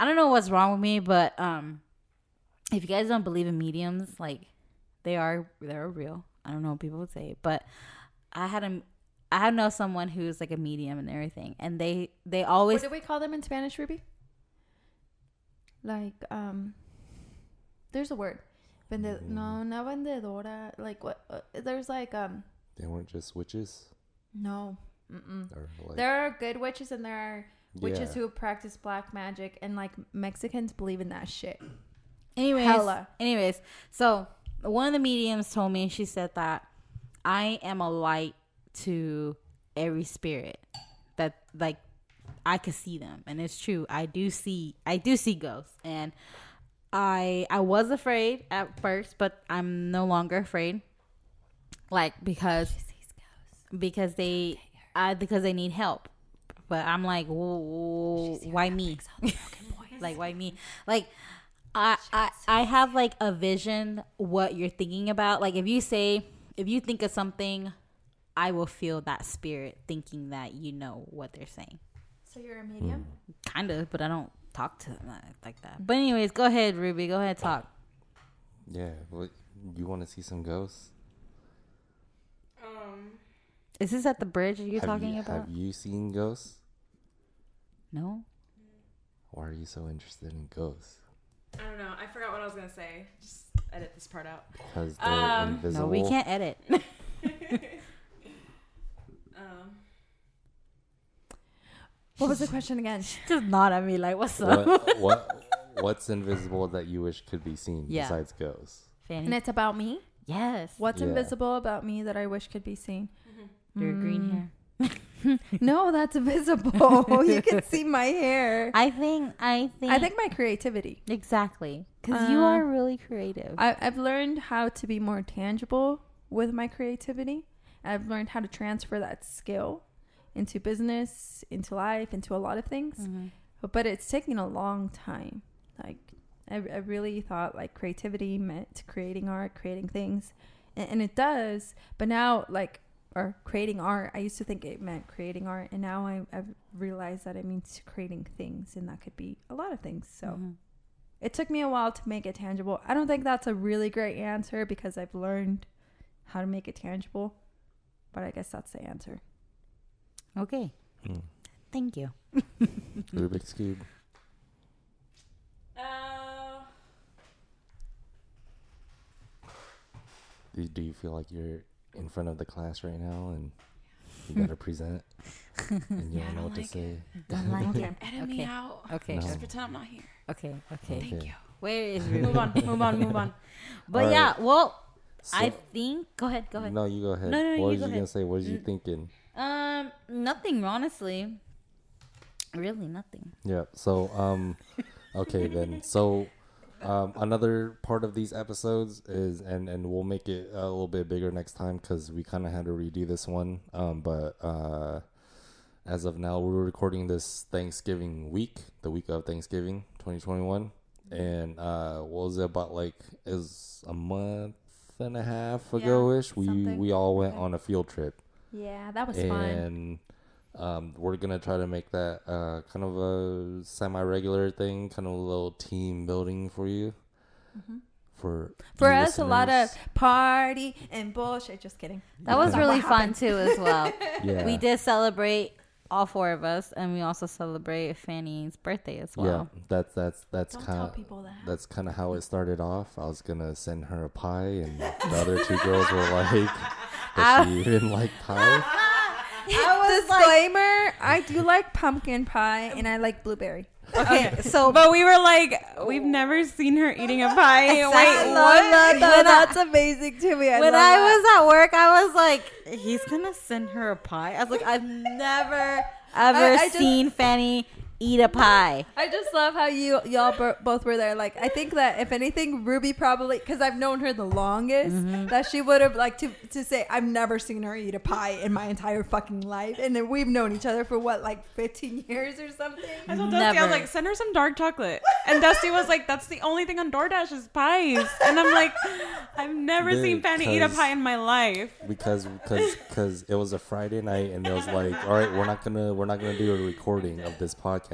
I don't know what's wrong with me, but um if you guys don't believe in mediums, like they are they're real. I don't know what people would say, but I had a I had know someone who's like a medium and everything, and they they always. What always do we call them in Spanish, Ruby? Like, um, there's a word. Vende- Mm. No, not vendedora. Like what? Uh, there's like um, they weren't just witches, no. Mm-mm. like There are good witches and there are witches Yeah. who practice black magic, and like Mexicans believe in that shit. Anyways, Hella. anyways, so one of the mediums told me she said that I am a light to every spirit that like I could see them, and it's true. I do see, I do see ghosts, and I I was afraid at first, but I'm no longer afraid. Like because because they I because they need help, but I'm like, whoa, why me? like why me? Like I, I I have like a vision what you're thinking about. Like if you say if you think of something, I will feel that spirit thinking that you know what they're saying. So you're a medium. Kind of, but I don't talk to them like- like that. But anyways, go ahead, Ruby. Go ahead, talk. yeah. What you want to see some ghosts? Um, Is this at the bridge you're have talking you, about? Have you seen ghosts? No. Why are you so interested in ghosts? I don't know. I forgot what I was gonna say. Just edit this part out. Because they're Um, invisible. No, we can't edit. Um, What was the question again? Just nod at me like, "What's up?" what, what what's invisible that you wish could be seen Yeah. besides ghosts? Fanny. And it's about me. yes. What's Yeah. invisible about me that I wish could be seen? Your green hair. No, that's visible. you can see my hair. I think. I think. I think my creativity. exactly because you Uh, are really creative. I, I've learned how to be more tangible with my creativity. I've learned how to transfer that skill into business, into life, into a lot of things. Mm-hmm. But, but it's taking a long time. Like I, I really thought like creativity meant creating art, creating things, and, and it does. But now like or creating art, I used to think it meant creating art, and now I, I've realized that it means creating things, and that could be a lot of things. So. Mhm. It took me a while to make it tangible. I don't think that's a really great answer because I've learned how to make it tangible. But I guess that's the answer. Okay. Hmm. Thank you. Rubik's cube. Uh, Do, do you feel like you're in front of the class right now and you gotta present and you Yeah, don't know don't what to say? Don't like it. edit Okay. me out. Okay. No. Just pretend I'm not here. Okay. Okay. Okay. Thank you. Where is Move on. Move on. Move on. But All yeah. right. Well, So- I think. Go ahead. Go ahead. No, you go ahead. No, no, what you was go you gonna say? What was you Mm. thinking? Um, nothing. Honestly, really nothing. Yeah. So, um, okay then. So, um, another part of these episodes is, and and we'll make it a little bit bigger next time because we kind of had to redo this one. Um, but uh, as of now, we're recording this Thanksgiving week, the week of Thanksgiving, 2021, and uh, what was it about? Like, is a month and a half ago ish. we something. we all went on a field trip Yeah, that was fun. And um, we're gonna try to make that uh, kind of a semi-regular thing, kind of a little team building for you. For For you us, a lot of party and bullshit. Just kidding. That was really fun too, as well. yeah, We did celebrate all four of us, and we also celebrate Fanny's birthday as well. yeah. well. That's that's that's kind of that. that's kind of how it started off. I was gonna send her a pie, and the other two girls were like, "Does she even like pie?" Disclaimer: I do like pumpkin pie and I like blueberry. Okay, so But we were like, we've never seen her eating a pie. I Wait, love what? that, though. That's amazing to me. I when love I that. was at work, I was like, he's gonna send her a pie. I was like, I've never ever I- I just- seen Fanny eat a pie. I just love how you y'all bo- both were there. Like I think that if anything, Ruby probably because I've known her the longest, Mm-hmm. that she would have like to to say I've never seen her eat a pie in my entire fucking life, and then we've known each other for what like fifteen years or something. I told Dusty, I was like, send her some dark chocolate. And Dusty was like, that's the only thing on DoorDash is pies. And I'm like, I've never seen Fanny eat a pie in my life. because because because it was a Friday night and it was like, all right, we're not gonna we're not gonna do a recording of this podcast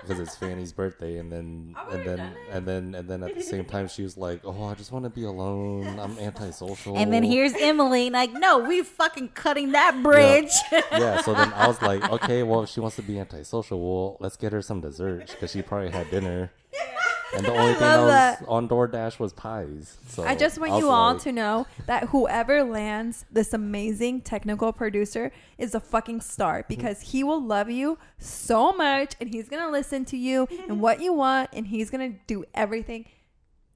because it's Fanny's birthday, and then and then and then and then at the same time she was like, oh, I just want to be alone. I'm antisocial. And then here's Emily, like, no, we fucking cutting that bridge. yeah. yeah. So then I was like, okay, well, if she wants to be antisocial, well, let's get her some dessert because she probably had dinner. And the only thing that love was that. on DoorDash was pies. So I just want was you all like- to know that whoever lands this amazing technical producer is a fucking star because he will love you so much and he's going to listen to you and what you want and he's going to do everything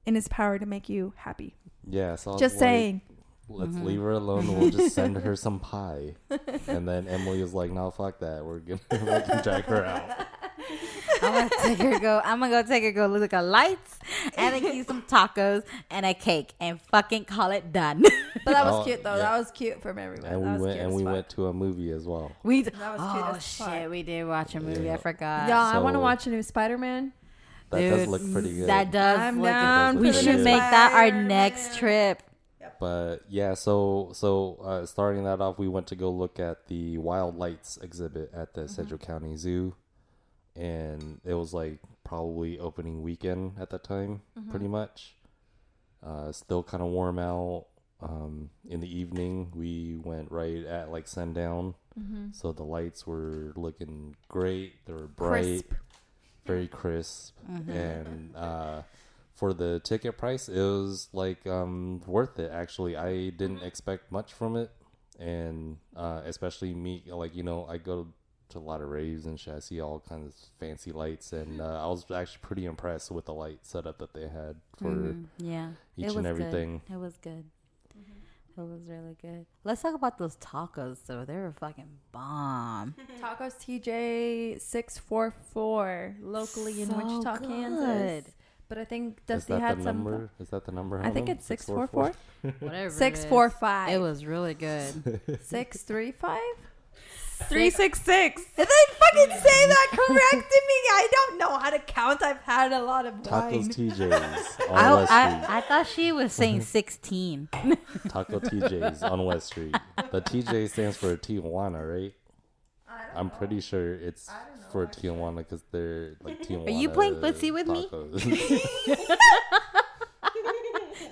in his power to make you happy. Yeah. So Just like, saying. Let's Mm-hmm. leave her alone. We'll just send her some pie. And then Emily is like, "No, fuck that. We're gonna we drag her out." I'm gonna take her go. I'm gonna go take her go look at lights and then eat some tacos and a cake and fucking call it done. But that was Oh, cute though. yeah. That was cute from everyone. And that we was went cute and we fuck. went to a movie as well. we That was cute oh as fuck. shit, we did watch a movie. Yeah. I forgot. Yeah, I want to watch a new Spider-Man. That does look pretty good. That does. I'm look down we for the should make that our next trip. But yeah, so so uh, starting that off, we went to go look at the Wild Lights exhibit at the Central County Zoo, and it was like probably opening weekend at that time, pretty much. Uh, still kind of warm out. Um, in the evening, we went right at like sundown, so the lights were looking great. They were bright, Crisp. very crisp, and uh, for the ticket price, it was like um, worth it. Actually, I didn't expect much from it, and uh, especially me, like you know, I go to a lot of raves and shit. I see all kinds of fancy lights, and uh, I was actually pretty impressed with the light setup that they had for Mhm, yeah, each it and everything. Good. It was good. It was really good. Let's talk about those tacos. though. they were fucking bomb. Tacos TJ six four four locally in Wichita, good. Kansas. But I think Is Dusty that had some number? Is that the number? I think Helen? it's six four four Whatever. it six is. four five. It was really good. six three five. Three six six. And then fucking say that corrected me. I don't know how to count. I've had a lot of Tacos wine. TJ's on I, West I, Street. I thought she was saying 16. Taco TJ's on West Street. The TJ stands for Tijuana, right? I'm pretty sure it's for Tijuana because they're like Tijuana. Are you playing footsie with me? me?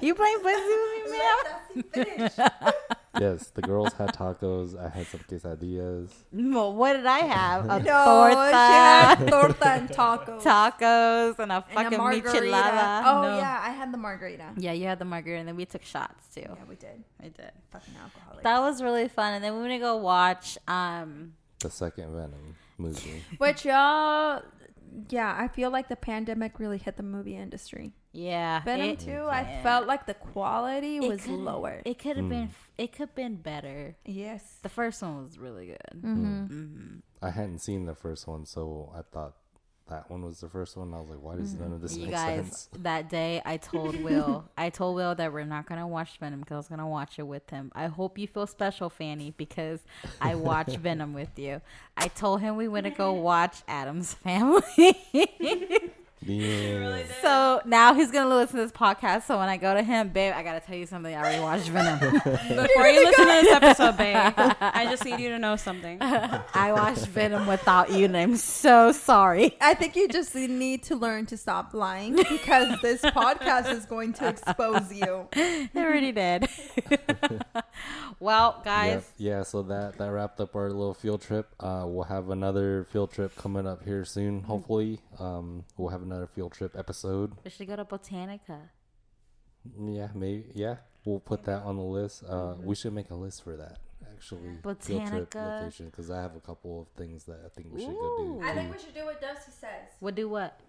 You playing pussy with me, man? Yes, the girls had tacos. I had some quesadillas. Well, what did I have? A No, she had torta, torta and tacos. tacos, and a and fucking a margarita. michelada. Oh No. yeah, I had the margarita. Yeah, you had the margarita, and then we took shots too. Yeah, we did. I did. Fucking alcoholic. That was really fun. And then we went to go watch. Um, The second Venom movie. Which y'all, yeah, I feel like the pandemic really hit the movie industry. Yeah, Venom it- too. I felt like the quality it was lower. It could have Mm. been. It could have been better. yes. The first one was really good. Mm-hmm. hmm I hadn't seen the first one, so I thought that one was the first one. I was like, why does none of this You make guys, sense? that day I told Will, I told Will that we're not gonna watch Venom because I was gonna watch it with him. I hope you feel special, Fanny, because I watched Venom with you. I told him we went to go watch Addams Family. Yeah. so now he's gonna listen to this podcast. So when I go to him, babe, I gotta tell you something. I already watched Venom. Before you listen to this episode, babe, I just need you to know something. I watched Venom without you, and I'm so sorry. I think you just need to learn to stop lying because this podcast is going to expose you. I already did. well, guys, Yep. Yeah, so that that wrapped up our little field trip. Uh, we'll have another field trip coming up here soon. Hopefully, um, we'll have another field trip episode. we should go to Botanica. Yeah, maybe. Yeah, we'll put that on the list. Uh, we should make a list for that actually. Field trip Mm-hmm. Botanica. location because I have a couple of things that I think we should go do. I think we should do what Dusty says. We'll do what?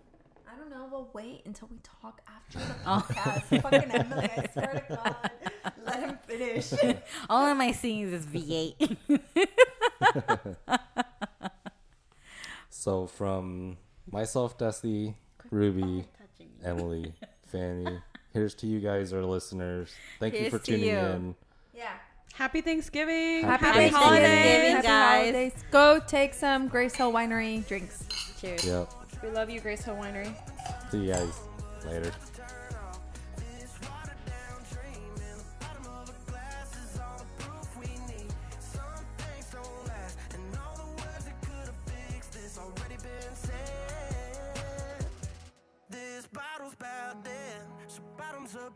I don't know. We'll wait until we talk after the Oh. podcast. Fucking Emily, I swear to God. Let him finish. All of my scenes is V8. So from myself, Dusty, Ruby, Emily, Fanny. Here's to you guys, our listeners. Thank you for tuning you. in. yeah. Happy Thanksgiving. Happy Happy, Thanksgiving. holidays. Happy guys. holidays. Go take some Grace Hill Winery drinks. Cheers. Yep. We love you, Grace Hill Winery. See you guys later.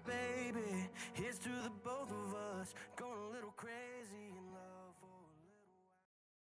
Baby. Here's to the both of us. Going a little crazy.